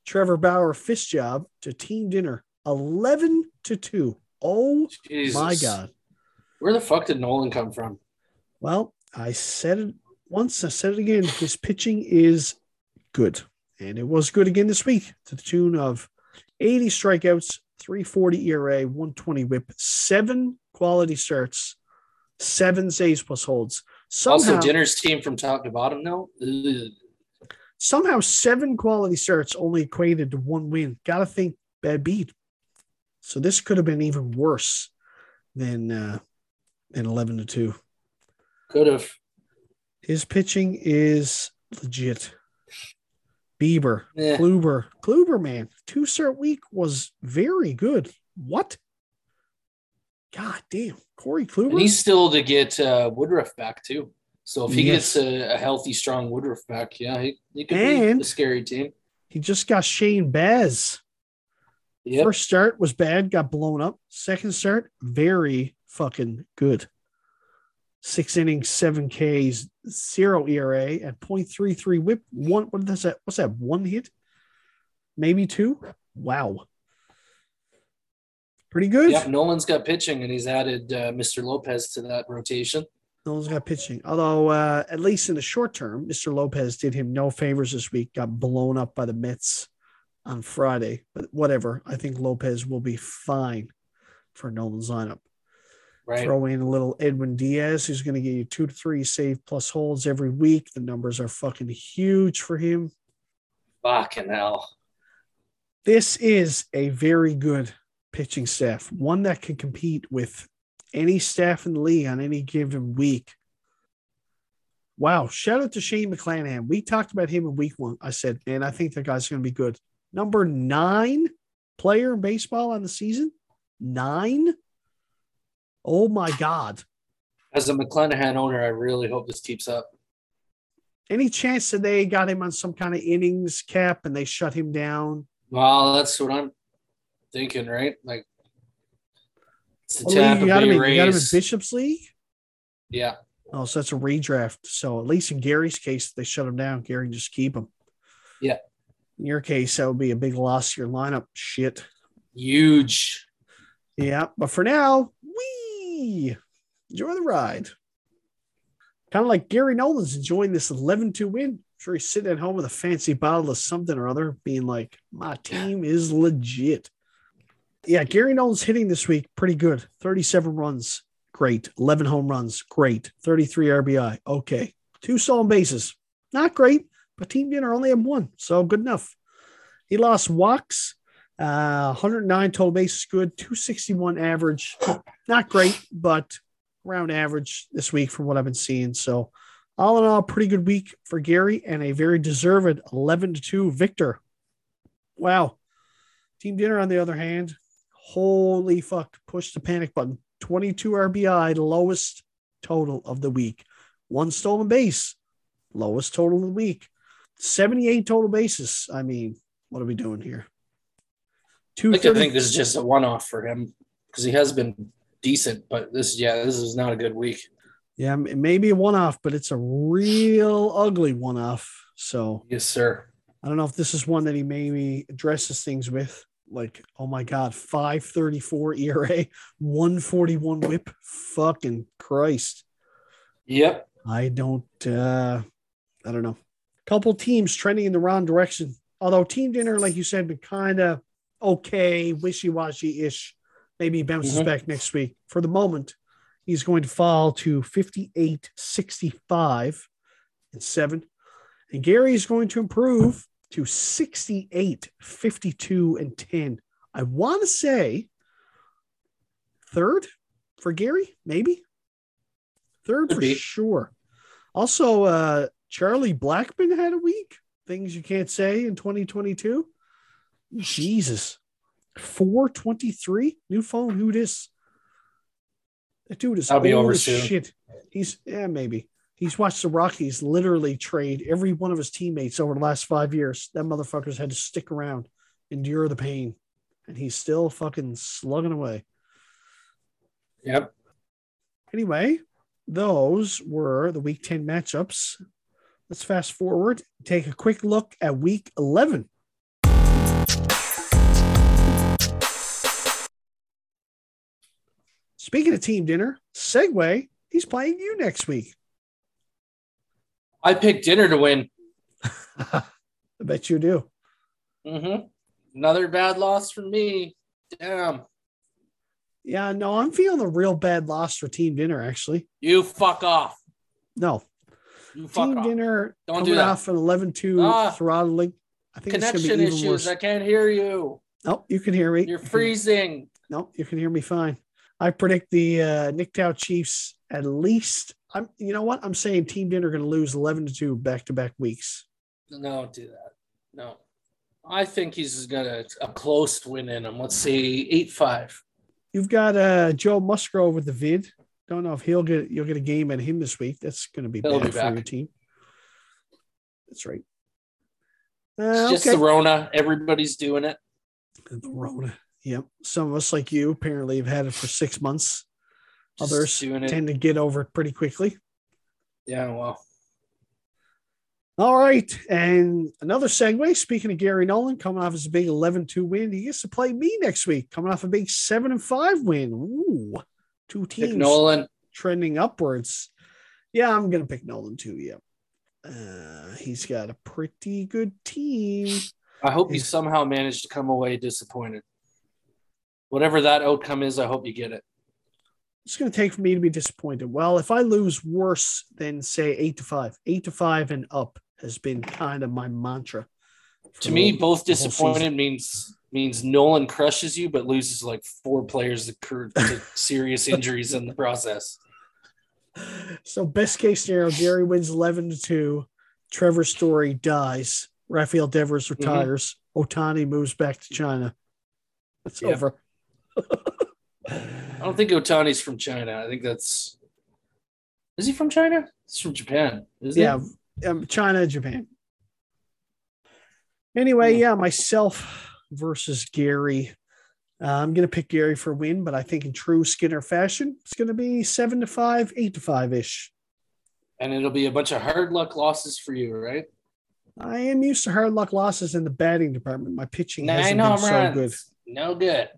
Trevor Bauer fist job to team dinner 11 to 2. Oh Jesus. my God. Where the fuck did Nolan come from? Well, I said it once, I said it again. His pitching is good. And it was good again this week to the tune of 80 strikeouts, 340 ERA, 120 whip, seven quality starts, seven saves plus holds. Somehow, also, dinner's team from top to bottom now. Somehow, seven quality starts only equated to one win. Gotta think bad beat. So this could have been even worse than uh, than eleven to two. Could have. His pitching is legit. Bieber, yeah. Kluber, Kluber, man, two start week was very good. What? God damn, Corey Kluber. And he's still to get uh, Woodruff back too. So if he yes. gets a, a, healthy, strong Woodruff back, yeah, he, he could and be a scary team. He just got Shane Baz. Yep. First start was bad, got blown up. Second start, very fucking good six innings, seven Ks, zero ERA at 0.33 whip. One, what is that? What's that? One hit? Maybe two? Wow. Pretty good. Yeah, Nolan's got pitching and he's added uh, Mr. Lopez to that rotation. Nolan's got pitching. Although, uh, at least in the short term, Mr. Lopez did him no favors this week, got blown up by the Mets on Friday. But whatever. I think Lopez will be fine for Nolan's lineup. Right. Throw in a little Edwin Diaz, who's going to get you two to three save plus holds every week. The numbers are fucking huge for him. Fucking hell. This is a very good pitching staff, one that can compete with any staff in the league on any given week. Wow. Shout out to Shane McClanahan. We talked about him in week one. I said, man, I think that guy's going to be good. Number nine player in baseball on the season. Nine. Oh my God. As a McClanahan owner, I really hope this keeps up. Any chance that they got him on some kind of innings cap and they shut him down? Well, that's what I'm thinking, right? Like, it's the Oh, Tampa you, got him Bay in, you got him in Bishop's League? Yeah. Oh, so that's a redraft. So at least in Gary's case, they shut him down. Gary just keep him. Yeah. In your case, that would be a big loss to your lineup. Shit. Huge. Yeah. But for now, we enjoy the ride. Kind of like Gary Nolan's enjoying this 11 2 win. I'm sure he's sitting at home with a fancy bottle of something or other, being like, my team is legit. Yeah, Gary Nolan's hitting this week pretty good. 37 runs, great. 11 home runs, great. 33 RBI, okay. Two stolen bases, not great, but Team Dinner only had one, so good enough. He lost walks, uh, 109 total bases, good. 261 average, not great, but around average this week from what I've been seeing. So, all in all, pretty good week for Gary and a very deserved 11 to 2 victor. Wow. Team Dinner, on the other hand, holy fuck, push the panic button. 22 RBI, the lowest total of the week. One stolen base, lowest total of the week. 78 total bases. I mean, what are we doing here? I like think this is just a one off for him because he has been decent, but this, yeah, this is not a good week. Yeah, it may be a one off, but it's a real ugly one off. So Yes, sir. I don't know if this is one that he maybe addresses things with. Like, oh my God, 534 ERA, 141 whip. Fucking Christ. Yep. I don't, uh, I don't know. Couple teams trending in the wrong direction. Although Team Dinner, like you said, been kind of okay, wishy washy ish. Maybe he bounces Mhm. back next week. For the moment, he's going to fall to 58 65 and seven. And Gary is going to improve to 68 52 and 10. I want to say third for Gary, maybe third Could for be. sure. Also, uh, Charlie Blackmon had a week. Things you can't say in 2022. Jesus. 423. New phone. Who this? That dude is I'll be over soon. shit. He's yeah, maybe. He's watched the Rockies literally trade every one of his teammates over the last five years. That motherfucker's had to stick around, endure the pain, and he's still fucking slugging away. Yep. Anyway, those were the week 10 matchups. Let's fast forward, take a quick look at week 11. Speaking of team dinner, Segway, he's playing you next week. I picked dinner to win. I bet you do. Mm-hmm. Another bad loss for me. Damn. Yeah, no, I'm feeling a real bad loss for team dinner, actually. You fuck off. No, You fuck team off. dinner Don't coming do that. off an 11 2 Ah. throttling. I think it's Connection going to be even issues. worse. I can't hear you. Oh, you can hear me. You're freezing. No, you can hear me fine. I predict the uh, Nick Dow Chiefs at least. I'm. You know what? I'm saying Team Dinner going to lose 11 to two back to back weeks. No, don't do that. No. I think he's got a, a close win in him. Let's say 8 5. You've got uh, Joe Musgrove with the vid. Don't know if he'll get you'll get a game at him this week. That's going to be He'll bad be for your team. That's right. It's Uh, just okay. the Rona. Everybody's doing it. the Rona. Yep. Some of us, like you, apparently have had it for six months. Just Others tend to get over it pretty quickly. Yeah, well. All right. And another segue. Speaking of Gary Nolan coming off his big 11 2 win, he gets to play me next week, coming off a big 7 and 5 win. Ooh, two teams. Pick Nolan. trending upwards. Yeah, I'm going to pick Nolan too. Yeah. Uh, he's got a pretty good team. I hope you somehow manage to come away disappointed. Whatever that outcome is, I hope you get it. It's going to take for me to be disappointed. Well, if I lose worse than say 8 to 5, 8 to 5 and up has been kind of my mantra. To me, both disappointed means means Nolan crushes you, but loses like four players to serious injuries in the process. So best case scenario, Gary wins 11 to 2. Trevor Story dies. Rafael Devers retires. Ohtani moves back to China. It's Yep. over. I don't think Ohtani's from China. I think that's. Is he from China? He's from Japan. Yeah, um, China, Japan. Anyway, Hmm. yeah, myself versus Gary. Uh, I'm going to pick Gary for a win, but I think in true Skinner fashion, it's going to be seven to five, eight to five ish. And it'll be a bunch of hard luck losses for you, right? I am used to hard luck losses in the batting department. My pitching hasn't Nine been home so runs. good. No good.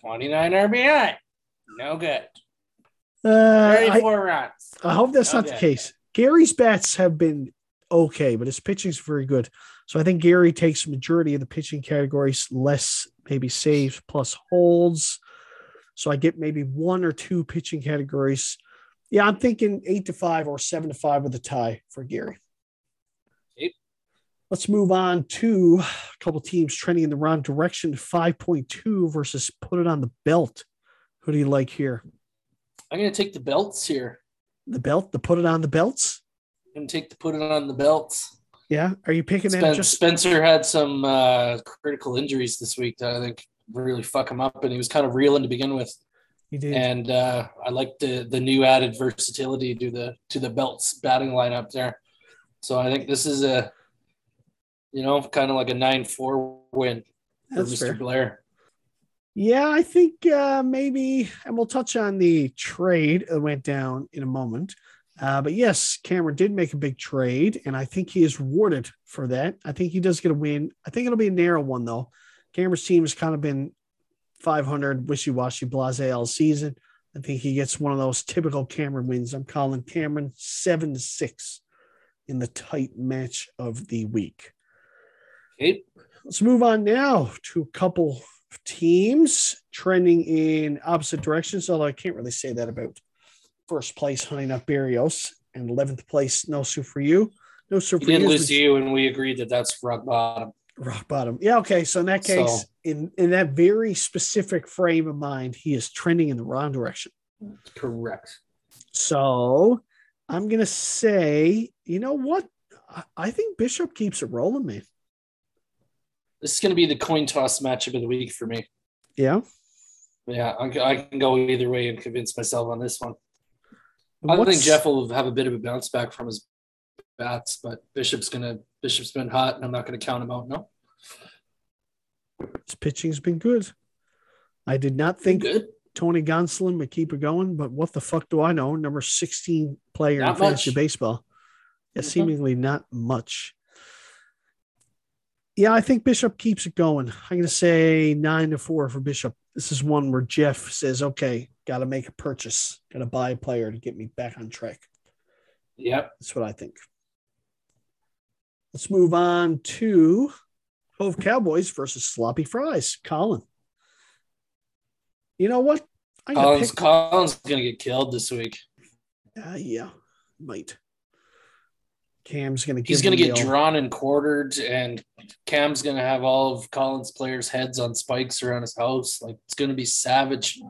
29 RBI. No good. Uh, I, 34 runs. I hope that's not the case. Gary's bats have been okay, but his pitching's very good. So I think Gary takes the majority of the pitching categories, less maybe saves plus holds. So I get maybe one or two pitching categories. Yeah, I'm thinking eight to five or seven to five with a tie for Gary. Eight. Let's move on to a couple teams trending in the wrong direction. 5.2 versus put it on the belt. Who do you like here? I'm going to take the belts here. The belt, the put it on the belts? I'm going to take the put it on the belts. Yeah. Are you picking Spen- just Spencer had some uh, critical injuries this week that I think really fuck him up, and he was kind of reeling to begin with. you did? And uh, I like the the new added versatility to the to the belts batting lineup there. So I think this is a, you know, kind of like a nine four win for That's Mr. fair. Blair. Yeah, I think uh, maybe, and we'll touch on the trade that went down in a moment. Uh, but yes, Cameron did make a big trade, and I think he is rewarded for that. I think he does get a win. I think it'll be a narrow one, though. Cameron's team has kind of been 500 wishy washy blase all season. I think he gets one of those typical Cameron wins. I'm calling Cameron seven to six in the tight match of the week. Okay. Let's move on now to a couple of teams trending in opposite directions, although I can't really say that about first place Honey Nut Barrios and 11th place No Soup for You. No Soup He for You. lose to you, and we agreed that that's rock bottom. rock bottom. Yeah, okay. So in that case, So- in, in that very specific frame of mind, he is trending in the wrong direction. Correct. So I'm going to say, you know what? I, I think Bishop keeps it rolling, man. This is going to be the coin toss matchup of the week for me. Yeah. Yeah, I, I can go either way and convince myself on this one. I What's- think Jeff will have a bit of a bounce back from his bats, but Bishop's gonna Bishop's been hot, and I'm not gonna count him out. No, His pitching's been good. I did not think. Tony Gonsolin would keep it going, but what the fuck do I know? Number 16 player Not in fantasy much. baseball. Yeah, Mhm. seemingly not much. Yeah, I think Bishop keeps it going. I'm going to say nine to four for Bishop. This is one where Jeff says, okay, got to make a purchase, got to buy a player to get me back on track. Yep. That's what I think. Let's move on to Hove Cowboys versus Sloppy Fries. Colin. You know what? Gonna pick- Collins gonna get killed this week. Uh, yeah, might. Cam's gonna. He's gonna get drawn and quartered, and Cam's gonna have all of Colin's players' heads on spikes around his house. Like it's gonna be savage.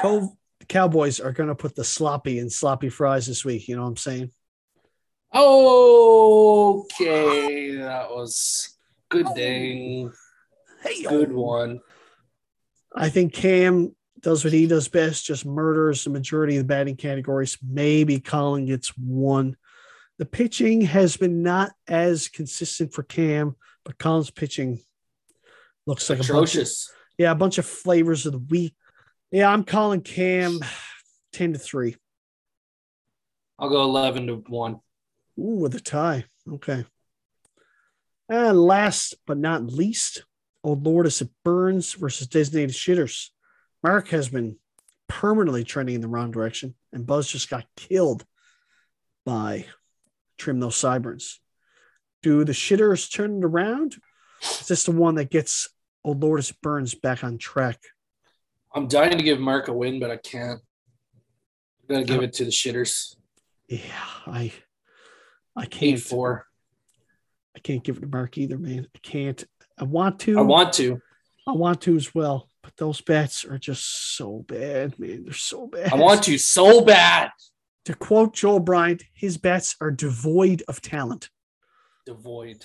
Cove the Cowboys are gonna put the sloppy in sloppy fries this week. You know what I'm saying? Okay, that was good oh. dang, Hey, good one. I think Cam does what he does best, just murders the majority of the batting categories. Maybe Colin gets one. The pitching has been not as consistent for Cam, but Colin's pitching looks like a bunch of, Atrocious. yeah, a bunch of flavors of the week. Yeah, I'm calling Cam 10 to 3. I'll go eleven to one. Ooh, with a tie. Okay. And last but not least, Old Lourdes at Burns versus Designated Shitters. Mark has been permanently trending in the wrong direction, and Buzz just got killed by Trim Those Sideburns. Do the Shitters turn it around? Is this the one that gets Old Lourdes Burns back on track? I'm dying to give Mark a win, but I can't. I'm gonna give uh, it to the shitters. Yeah, I I Eight can't four. I can't give it to Mark either, man. I can't. I want to. I want to. I want to as well, but those bets are just so bad, man. They're so bad. I want to so bad. To quote Joel Bryant, his bets are devoid of talent. Devoid.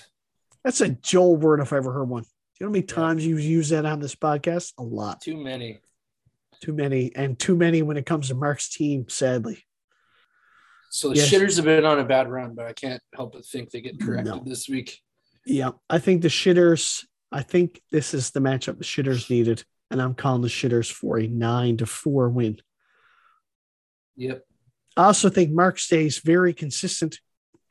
That's a Joel word if I ever heard one. Do you know how many Yeah. times you use that on this podcast? A lot. Too many. Too many, and too many when it comes to Mark's team, sadly. So the Yes. shitters have been on a bad run, but I can't help but think they get corrected No. this week. Yeah. I think the shitters, I think this is the matchup the shitters needed. And I'm calling the shitters for a nine to four win. Yep. I also think Mark stays very consistent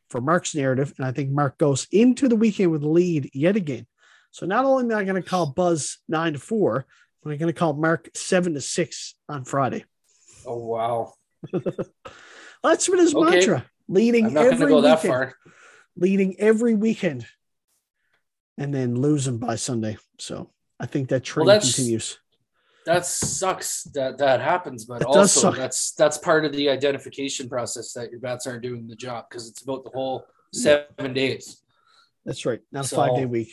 for Mark's narrative, and I think Mark goes into the weekend with a lead yet again. So not only am I going to call Buzz nine to four, but I'm going to call Mark seven to six on Friday. Oh wow. That's been his Okay. mantra, leading every to go that weekend, leading every weekend, and then losing by Sunday. So I think that trend that's- continues. That sucks that that happens, but It also that's that's part of the identification process that your bats aren't doing the job because it's about the whole seven days. That's right. Not a So- five day week.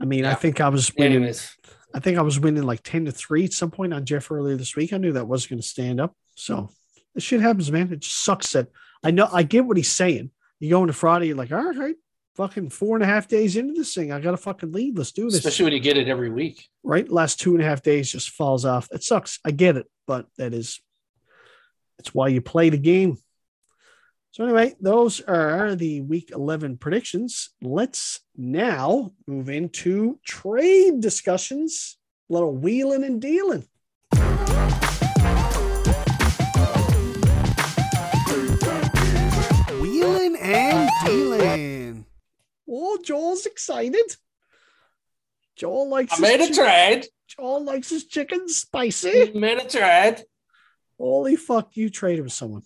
I mean, I think I was winning. Anyways, I think I was winning like 10 to 3 at some point on Jeff earlier this week. I knew that wasn't going to stand up. So this shit happens, man. It just sucks that I know I get what he's saying. You go into Friday, you're like, all right, fucking four and a half days into this thing. I got a fucking lead. Let's do this. especially when you get it every week. right? Last two and a half days just falls off. It sucks. I get it, but that is that's why you play the game. So anyway, those are the week 11 predictions. Let's now move into trade discussions. A little wheeling and dealing. Oh, Joel's excited. Joel likes I made a trade. Joel likes his chicken spicy. Made a trade. Holy fuck, you traded with someone.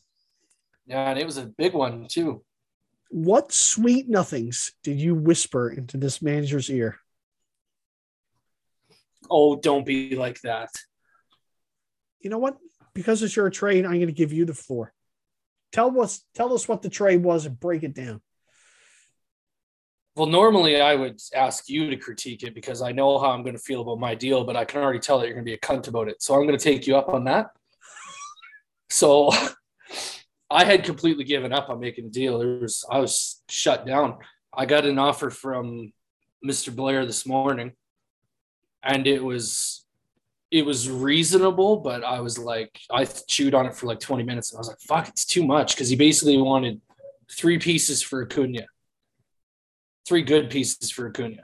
Yeah, and it was a big one too. What sweet nothings did you whisper into this manager's ear? Oh, don't be like that. You know what? Because it's your trade, I'm going to give you the floor. Tell us, tell us what the trade was and break it down. Well, normally I would ask you to critique it because I know how I'm going to feel about my deal, but I can already tell that you're going to be a cunt about it. So I'm going to take you up on that. So I had completely given up on making a deal. There was I was shut down. I got an offer from Mr. Blair this morning, and it was it was reasonable, but I was like I chewed on it for like 20 minutes and I was like, fuck, it's too much because he basically wanted three pieces for Acuna three good pieces for Acuna.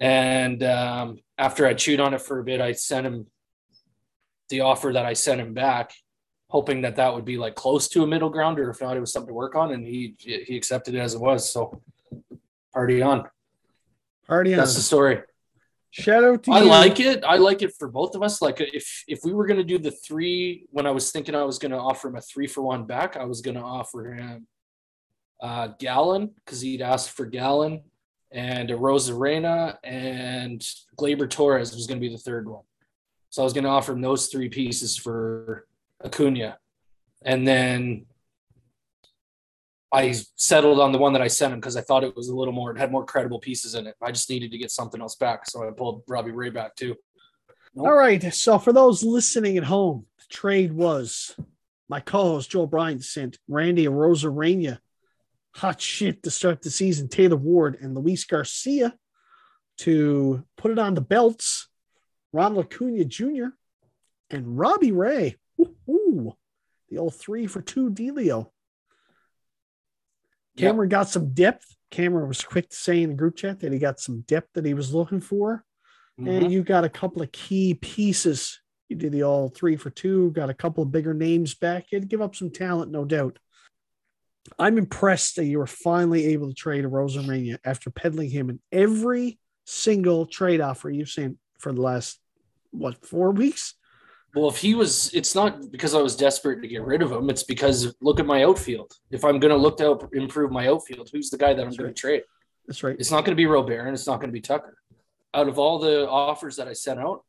And um, after I chewed on it for a bit, I sent him the offer that I sent him back, hoping that that would be like close to a middle ground, or if not, it was something to work on. And he he accepted it as it was. So party on. Party on. That's the story. Shout out to I you. like it. I like it for both of us. Like if if we were gonna do the three, when I was thinking I was gonna offer him a three for one back, I was gonna offer him uh Gallen because he'd asked for Gallen and Rosarena and Gleyber Torres was gonna be the third one. So I was gonna offer him those three pieces for Acuna, and then I settled on the one that I sent him because I thought it was a little more, it had more credible pieces in it. I just needed to get something else back. So I pulled Robbie Ray back too. All right. So for those listening at home, the trade was my co-host Joel Bryant sent Randy Arozarena hot shit to start the season, Taylor Ward and Luis Garcia to put it on the belts, Ron Acuna Jr. and Robbie Ray. Ooh, the old three for two Delio. Yep. Cameron got some depth. Cameron was quick to say in the group chat that he got some depth that he was looking for. Mhm. And you got a couple of key pieces. You did the all three for two, got a couple of bigger names back. You had to give up some talent, no doubt. I'm impressed that you were finally able to trade a Rosamania after peddling him in every single trade offer you've seen for the last, what, four weeks? Well, if he was, it's not because I was desperate to get rid of him. It's because look at my outfield. If I'm going to look to improve my outfield, who's the guy that I'm going right. to trade? That's right. It's not going to be Robert and it's not going to be Tucker. Out of all the offers that I sent out,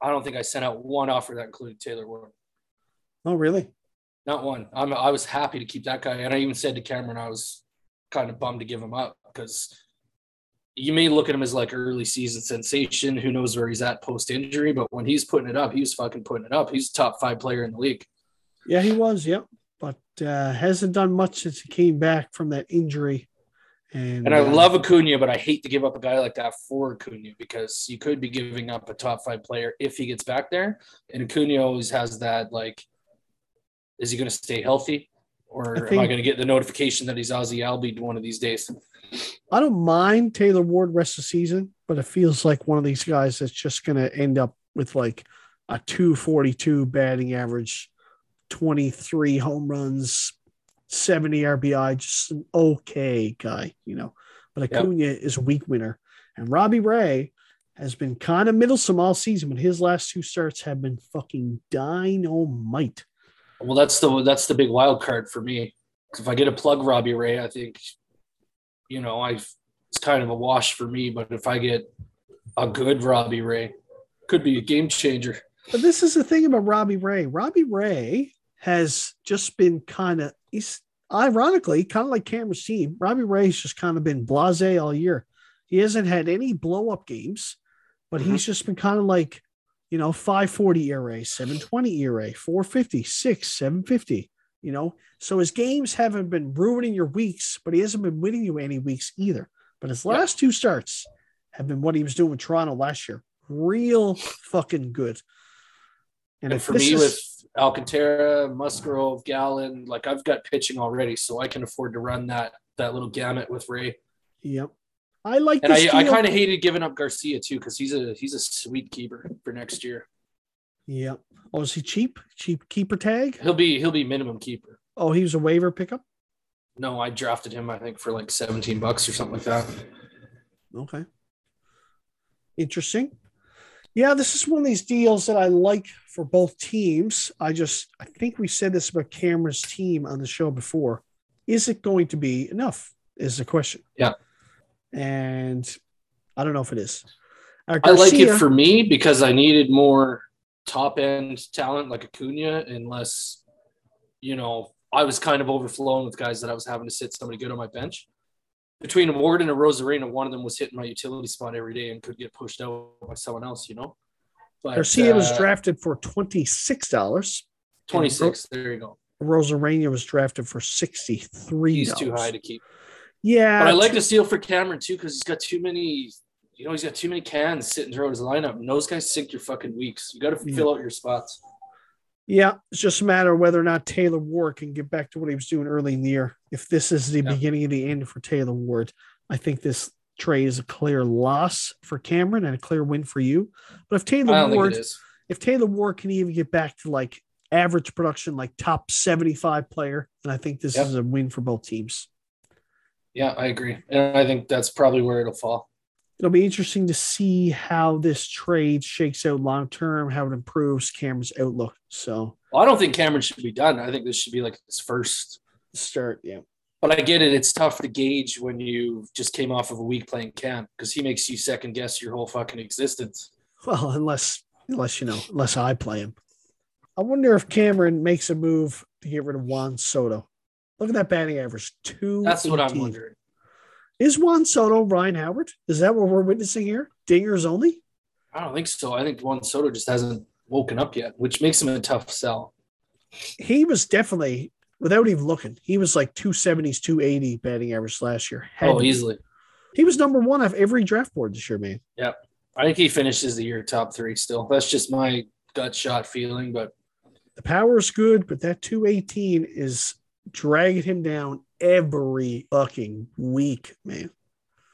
I don't think I sent out one offer that included Taylor Ward. Oh, really? Not one. I'm, I was happy to keep that guy. And I even said to Cameron, I was kind of bummed to give him up because you may look at him as like early season sensation. Who knows where he's at post injury? But when he's putting it up, he's fucking putting it up. He's a top five player in the league. Yeah, he was. Yep, but uh, hasn't done much since he came back from that injury. And, And I uh, love Acuna, but I hate to give up a guy like that for Acuna because you could be giving up a top five player if he gets back there. And Acuna always has that like, is he going to stay healthy, or I am I going to get the notification that he's Ozzy Albied one of these days? I don't mind Taylor Ward rest of the season, but it feels like one of these guys that's just going to end up with like a 242 batting average, 23 home runs, 70 RBI, just an okay guy, you know. But Yep. Acuna is a weak winner. And Robbie Ray has been kind of middlesome all season, but his last two starts have been fucking dynamite. Well, that's the that's the big wild card for me. If I get a plug Robbie Ray, I think, you know, I it's kind of a wash for me. But if I get a good Robbie Ray, could be a game changer. But this is the thing about Robbie Ray. Robbie Ray has just been kind of, he's ironically kind of like Cameron's team. Robbie Ray's just kind of been blase all year. He hasn't had any blow up games, but mm-hmm. he's just been kind of like, you know, 540 ERA, 720 ERA, 450, 6, 750, you know. So his games haven't been ruining your weeks, but he hasn't been winning you any weeks either. But his Yeah. last two starts have been what he was doing with Toronto last year. Real fucking good. And, if for me, is- with Alcantara, Musgrove, Gallen, like I've got pitching already, so I can afford to run that that little gamut with Ray. Yep. I like And this I, I kind of hated giving up Garcia too because he's a he's a sweet keeper for next year. Yep. Oh, is he cheap? Cheap keeper tag? He'll be he'll be minimum keeper. Oh, he was a waiver pickup. No, I drafted him I think for like seventeen bucks or something like that. Okay. Interesting. Yeah, this is one of these deals that I like for both teams. I just I think we said this about Cameron's team on the show before. Is it going to be enough? Is the question. Yeah. And I don't know if it is. I like it for me because I needed more top end talent like Acuna, unless you know I was kind of overflowing with guys that I was having to sit somebody good on my bench. Between Ward and Arozarena, one of them was hitting my utility spot every day and could get pushed out by someone else, you know. But Garcia was uh, drafted for twenty six dollars. twenty six. There you go. Rosarena was drafted for sixty three. He's too high to keep. Yeah, But I like to steal for Cameron too because he's got too many. You know, he's got too many cans sitting throughout his lineup, and those guys sink your fucking weeks. You got to mm. Yeah. fill out your spots. Yeah, it's just a matter of whether or not Taylor Ward can get back to what he was doing early in the year. If this is the Yeah. beginning of the end for Taylor Ward, I think this trade is a clear loss for Cameron and a clear win for you. But if Taylor Ward, think it is. if Taylor Ward can even get back to like average production, like top 75 player, then I think this Yep. is a win for both teams. Yeah, I agree, and I think that's probably where it'll fall. It'll be interesting to see how this trade shakes out long term, how it improves Cameron's outlook. So Well, I don't think Cameron should be done. I think this should be like his first. start, yeah. But I get it; it's tough to gauge when you just came off of a week playing camp because he makes you second guess your whole fucking existence. Well, unless unless you know, unless I play him. I wonder if Cameron makes a move to get rid of Juan Soto. Look at that batting average. Two. That's what I'm wondering. Is Juan Soto Ryan Howard? Is that what we're witnessing here? Dingers only? I don't think so. I think Juan Soto just hasn't woken up yet, which makes him a tough sell. He was definitely, without even looking, he was like 270s, 280 batting average last year. Had Oh, easily. He was number one of every draft board this year, man. Yep. I think he finishes the year top three still. That's just my gut shot feeling, but The power is good, but that 218 is dragging him down every fucking week, man.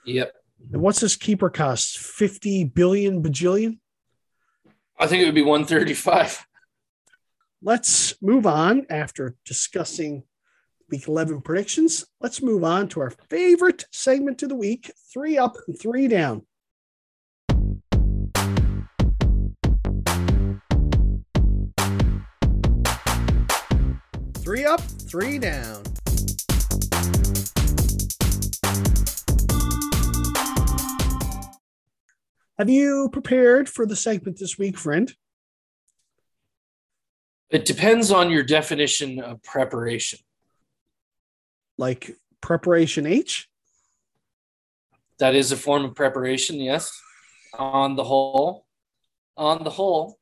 yep. And what's this keeper cost? 50 billion bajillion? I think it would be 135. Let's move on after discussing week 11 predictions. Let's move on to our favorite segment of the week three up and three down. Three up, three down. Have you prepared for the segment this week, friend? It depends on your definition of preparation. Like preparation H? That is a form of preparation, yes. On the whole, on the whole,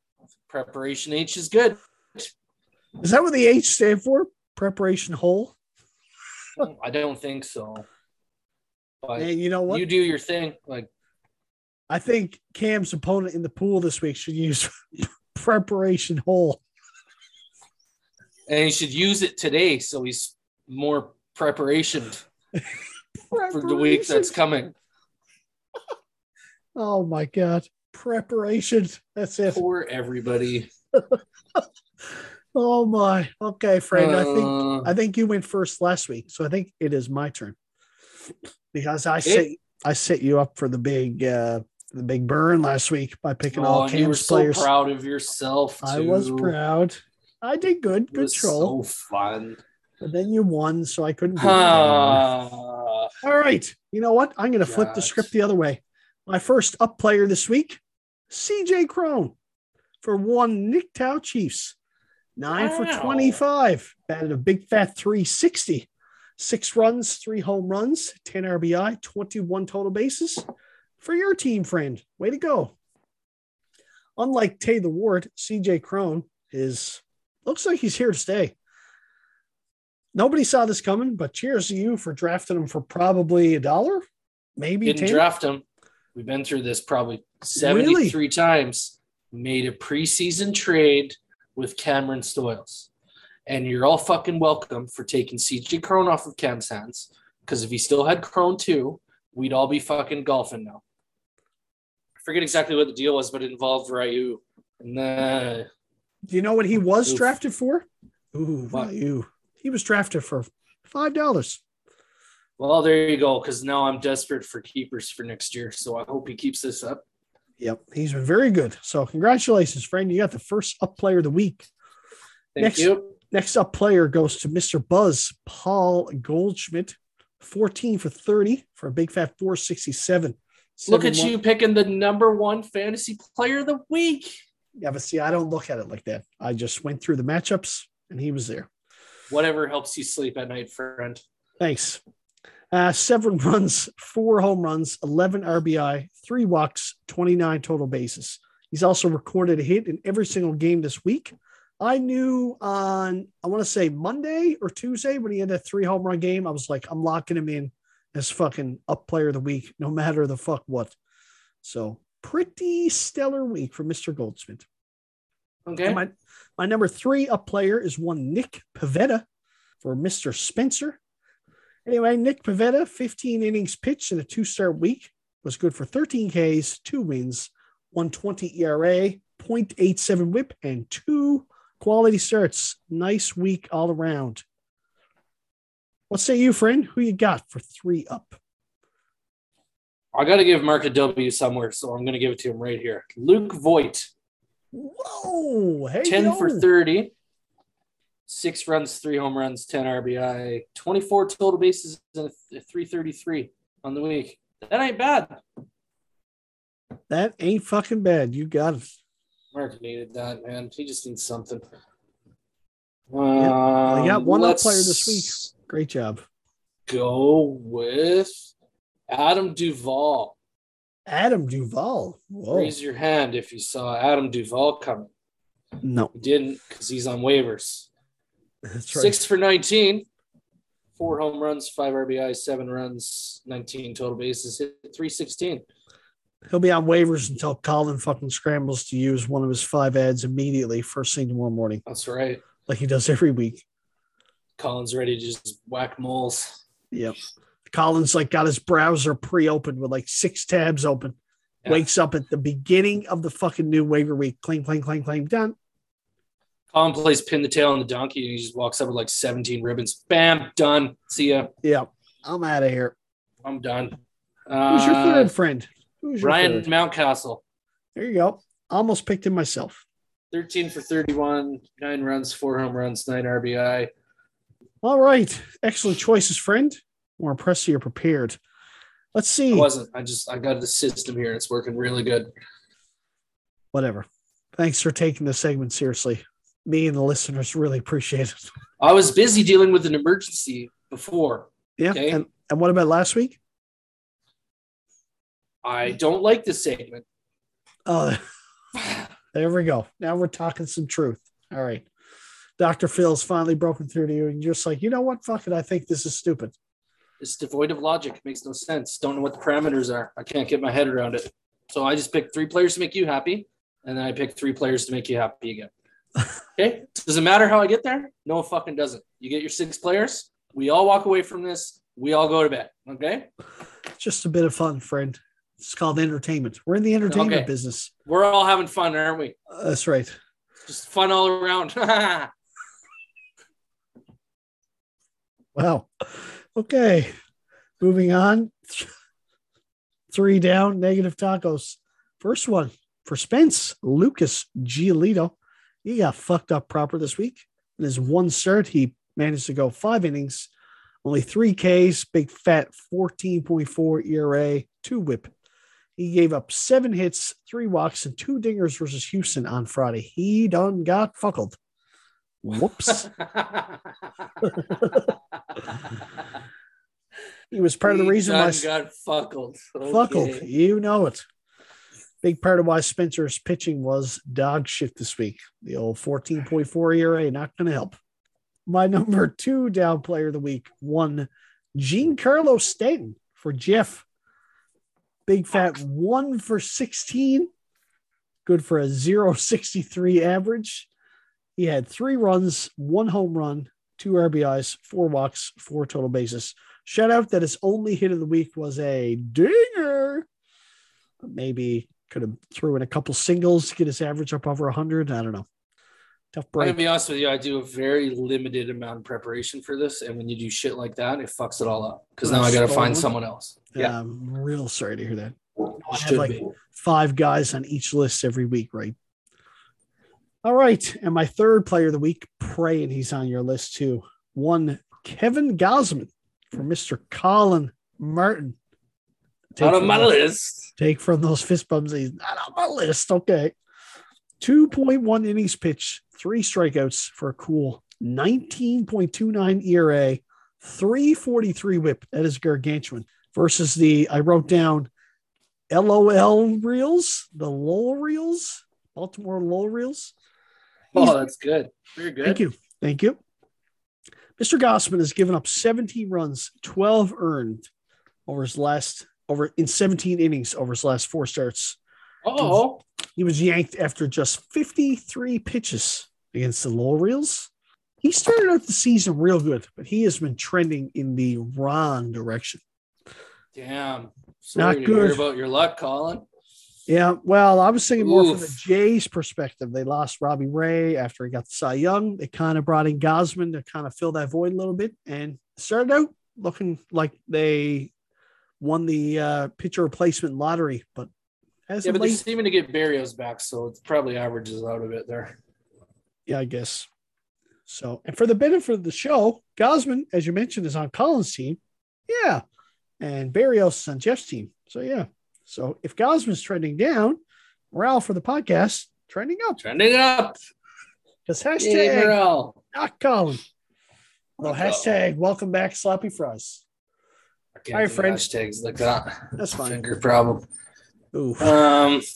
preparation H is good. Is that what the H stand for? Preparation hole. Oh, I don't think so. But And you know what? you do your thing. Like I think Cam's opponent in the pool this week should use preparation hole. and he should use it today so he's more preparation for the week that's coming. Oh my god. Preparation. That's it. Poor everybody. Oh my. Okay, Fred. I think Uh, I think you went first last week, so I think it is my turn because I set I set you up for the big uh the big burn last week by picking oh, all and you were so players. proud of yourself. I was proud. I did good. It Good troll. So fun. But then you won, so I couldn't. Ah, All right. You know what? I'm going to flip the script the other way. My first up player this week, CJ Cron for one Nick Tau Chiefs. Nine for 25. Batted a big fat 360. Six runs, three home runs, 10 RBI, 21 total bases for your team friend. Way to go. Unlike Taylor Ward, CJ Cron is looks like he's here to stay. Nobody saw this coming, but cheers to you for drafting him for probably a dollar, maybe didn't 10. draft him. We've been through this probably 73 times. Made a preseason trade with Cameron Stoyles. And you're all fucking welcome for taking CJ Cron off of Cam's hands. Because if he still had Cron too, we'd all be fucking golfing now. I forget exactly what the deal was, but it involved Ryu. And uh, Do you know what he was Oof. drafted for? Ooh, What? you. He was drafted for five dollars. well, there you go. Because now I'm desperate for keepers for next year. So I hope he keeps this up. Yep, he's been very good. So congratulations, friend. You got the first up player of the week. Thank Next- you. Next up player goes to Mr. Buzz Paul Goldschmidt, 14 for 30 for a big fat 467. Look at Seven you picking the number one fantasy player of the week. Yeah, but see, I don't look at it like that. I just went through the matchups and he was there. Whatever helps you sleep at night, friend. Thanks. Uh, seven runs, four home runs, 11 RBI, three walks, 29 total bases. He's also recorded a hit in every single game this week. I knew on, I want to say Monday or Tuesday when he had that three home run game, I was like, I'm locking him in as fucking up player of the week, no matter the fuck what. So pretty stellar week for Mr. Goldschmidt. Okay. And my, my number three up player is one Nick Pivetta for Mr. Spencer. Anyway, Nick Pivetta, 15 innings pitched in a two start week, was good for 13 Ks, two wins, 120 ERA, 0.87 whip, and two quality starts. Nice week all around. What say you, friend? Who you got for three up? I got to give Mark a W somewhere, so I'm going to give it to him right here. Luke Voit, Whoa! Hey, 10 yo. for 30, six runs, three home runs, 10 RBI, 24 total bases, and a 333 on the week. That ain't bad. That ain't fucking bad. You got it. Mark needed that, man. He just needs something. well, you got Um, one up player this week. Great job. Go with Adam Duvall. Adam Duvall. Whoa. Raise your hand if you saw Adam Duvall coming. No, You didn't because he's on waivers. That's right. Six for 19, four home runs, five RBI, seven runs, 19 total bases, hit 316. He'll be on waivers until Colin fucking scrambles to use one of his five ads immediately first thing tomorrow morning, That's right. like he does every week. Colin's ready to just whack moles. Yep. Colin's like got his browser pre-opened with like six tabs open. Yeah. Wakes up at the beginning of the fucking new waiver week. Clang, clang, clang, clang. Done. Colin plays pin the tail on the donkey and he just walks up with like 17 ribbons. Bam, done. See ya. Yeah. I'm out of here. I'm done. Who's your Uh, third friend? Who's your Ryan third? Mountcastle. There you go. Almost picked him myself. 13 for 31, nine runs, four home runs, nine RBI. All right. Excellent choices, friend. More impressed you're prepared. Let's I see. wasn't. I just I got the system here. It's working really good. Whatever. Thanks for taking the segment seriously. Me and the listeners really appreciate it. I was busy dealing with an emergency before. Yeah. Okay. And, and what about last week? I don't like this segment. Oh, there we go. Now we're talking some truth. All right. Dr. Phil's finally broken through to you, and you're just like, you know what? Fuck it. I think this is stupid. It's devoid of logic. It Makes no sense. Don't know what the parameters are. I can't get my head around it. So I just picked three players to make you happy, and then I picked three players to make you happy again. Okay. Does it matter how I get there? No, it fucking doesn't. You get your six players. We all walk away from this. We all go to bed. Okay. Just a bit of fun, friend. It's called entertainment. We're in the entertainment Okay. business. We're all having fun, aren't we? Uh, that's right. Just fun all around. Wow. Okay. Moving on. Three down, negative tacos. First one for Spence, Lucas Giolito. He got fucked up proper this week. In his one start, he managed to go five innings, only three Ks, big fat 14.4 ERA, two whip. He gave up seven hits, three walks, and two dingers versus Houston on Friday. He done got fuckled. Whoops. he was part of the He reason why got fuckled. Fuckled. You know it. Big part of why Spencer's pitching was dog shit this week. The old 14.4 ERA, not going to help. My number two down player of the week, one Giancarlo Stanton for Jeff. Big fat one for 16. Good for a 063 average. He had three runs, one home run, two RBIs, four walks, four total bases. Shout out that his only hit of the week was a dinger. Maybe could have threw in a couple singles to get his average up over 100. I don't know. Tough I'm gonna be honest with you. I do a very limited amount of preparation for this, and when you do shit like that, it fucks it all up. Because now I got to find someone else. Yeah, I'm real sorry to hear that. I have like be. five guys on each list every week, right? All right. And my third player of the week, praying he's on your list too. One, Kevin Gausman for Mr. Colin Martin. Of from my list. Take from those fist bumps. He's not on my list. Okay. 2.1 innings pitch, three strikeouts for a cool 19.29 ERA, 343 whip. That is gargantuan. Versus the, I wrote down LOL reels, the LOL reels, Baltimore LOL reels. Oh, that's good. Very good. Thank you. Thank you. Mr. Gausman has given up 17 runs, 12 earned over his last over in 17 innings over his last four starts. Oh, He was yanked after just 53 pitches against the Reels. He started out the season real good, but he has been trending in the wrong direction. damn. Sorry Not good. about your luck, Colin. Yeah, well, I was thinking more from the Jays' perspective. They lost Robbie Ray after he got the Cy Young. They kind of brought in Gausman to kind of fill that void a little bit and started out looking like they won the uh, pitcher replacement lottery, but as Yeah, but they're seeming to get Berrios back, so it probably averages out a bit there. yeah, I guess. So, and for the benefit of the show, Gausman, as you mentioned, is on Colin's team. Yeah. And Berrios is on Jeff's team. So, yeah. So, if Gausman's trending down, morale for the podcast trending up. Trending up. Because hashtag not Colin. Well, hashtag welcome back, sloppy fries. I can't All right, do friend. Hashtags like that. That's fine. Finger problem. Ooh. Um,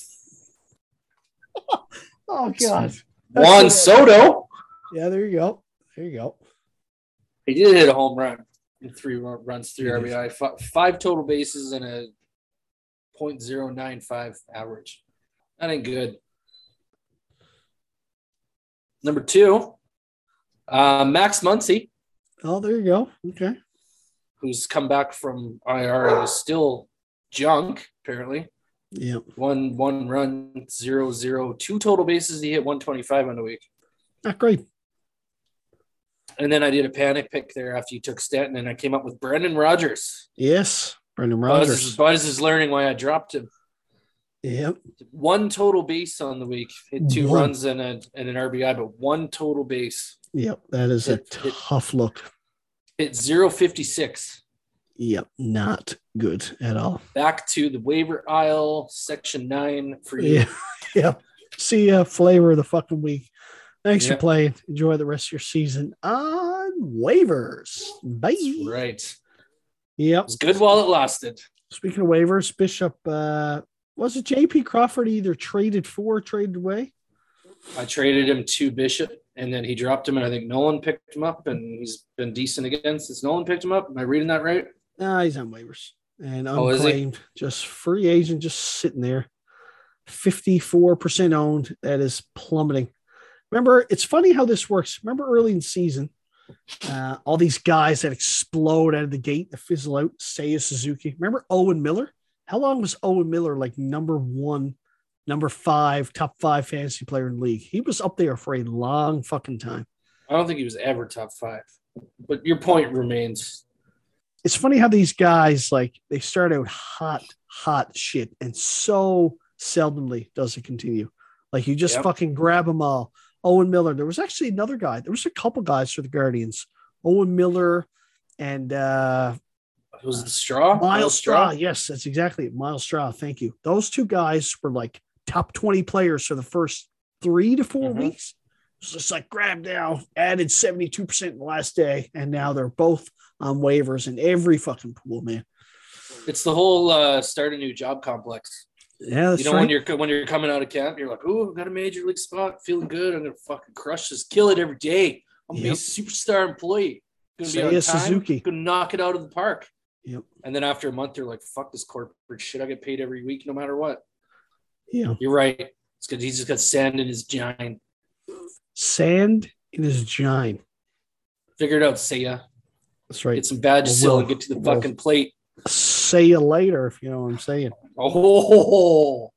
Oh, God. Juan Soto. Yeah, there you go. There you go. He did hit a home run in three runs, three RBI, fi- five total bases, and a .095 average. That ain't good. Number two, uh, Max Muncy, Oh, there you go. Okay. Who's come back from IR and is still junk, apparently. Yeah. One one run, zero zero, two total bases. He hit 125 on the week. Not great. And then I did a panic pick there after you took Stanton, and I came up with Brendan Rodgers. Yes. Brendan Rodgers. is, Buzz is learning why I dropped him. Yep. One total base on the week, hit two One. runs and, a, and an RBI, but one total base. Yep. That is a It- it- tough look. Hit 056. Yep. Not good at all. Back to the waiver aisle, section nine for you. Yeah. Yep. See ya. Flavor of the fucking week. Thanks Yep. for playing. Enjoy the rest of your season on waivers. Bye. Right. It Yep. was good while it lasted. Speaking of waivers, Bishop uh, was it JP Crawford either traded for or traded away? I traded him to Bishop, and then he dropped him, and I think Nolan picked him up, and he's been decent again since Nolan picked him up. Am I reading that right? Nah, he's on waivers and Oh, unclaimed, just free agent, just sitting there. 54% owned. That is plummeting. Remember, it's funny how this works. Remember early in season, uh, all these guys that explode out of the gate, that fizzle out, Seiya Suzuki. Remember Owen Miller? How long was Owen Miller like number one, number five, top five fantasy player in the league? He was up there for a long fucking time. I don't think he was ever top five. But your point remains. it's funny how these guys like they start out hot, hot shit, and so seldomly does it continue. Like you just Yep. fucking grab them all. Owen Miller. There was actually another guy. There was a couple guys for the Guardians. Owen Miller and uh It was the straw. Myles Straw. Yes, that's exactly it. Myles Straw. Thank you. Those two guys were like top 20 players for the first three to 4 Mhm. weeks. It's just like grab now, added 72% in the last day, and now they're both on waivers in every fucking pool, man. It's the whole uh, start a new job complex. Yeah, you know right. when you're when you're coming out of camp, you're like, "Oh, I've got a major league spot, feeling good. I'm gonna fucking crush this, kill it every day. I'm gonna Yep. be a superstar employee. Gonna be on time, Suzuki. Gonna knock it out of the park." Yep. And then after a month, you're like, "Fuck this corporate shit. I get paid every week, no matter what." Yeah. You're right. It's because he's just got sand in his giant. Sand in his gine. Figure it out, Seiya. That's right. Get some Well, still Will- and get to the fucking plate. Say you later, if you know what I'm saying. Oh,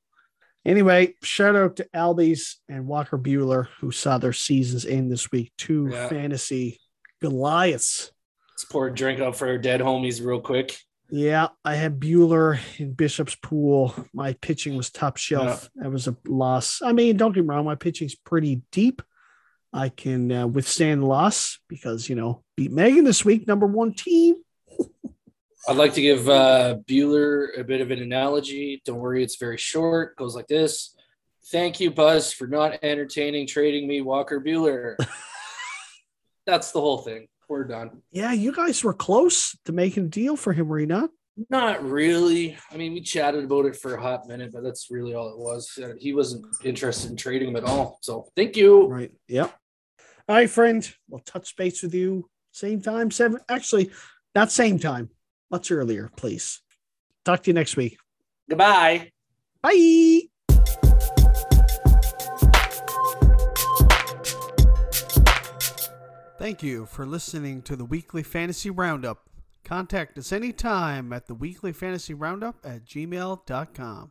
Anyway, shout out to Albies and Walker Buehler, who saw their seasons end this week. Two Yeah. fantasy Goliaths. let's pour a drink out for our dead homies real quick. Yeah, I had Buehler in Bishop's pool. My pitching was top shelf. That was a loss. I mean, don't get me wrong, my pitching's pretty deep. I can uh, withstand loss because, you know, beat Megan this week, number one team. I'd like to give uh, Buehler a bit of an analogy. Don't worry, it's very short. Goes like this. Thank you, Buzz, for not entertaining trading me Walker Buehler. That's the whole thing. We're done. Yeah, you guys were close to making a deal for him, were you not? Not really. I mean, we chatted about it for a hot minute, but that's really all it was. Uh, He wasn't interested in trading him at all. So thank you. Right. Yep. All right, friend. We'll touch base with you same time, seven. Actually, not same time. Much earlier, please. Talk to you next week. Goodbye. Bye. Thank you for listening to the Weekly Fantasy Roundup. Contact us anytime at the Weekly Fantasy Roundup at gmail.com.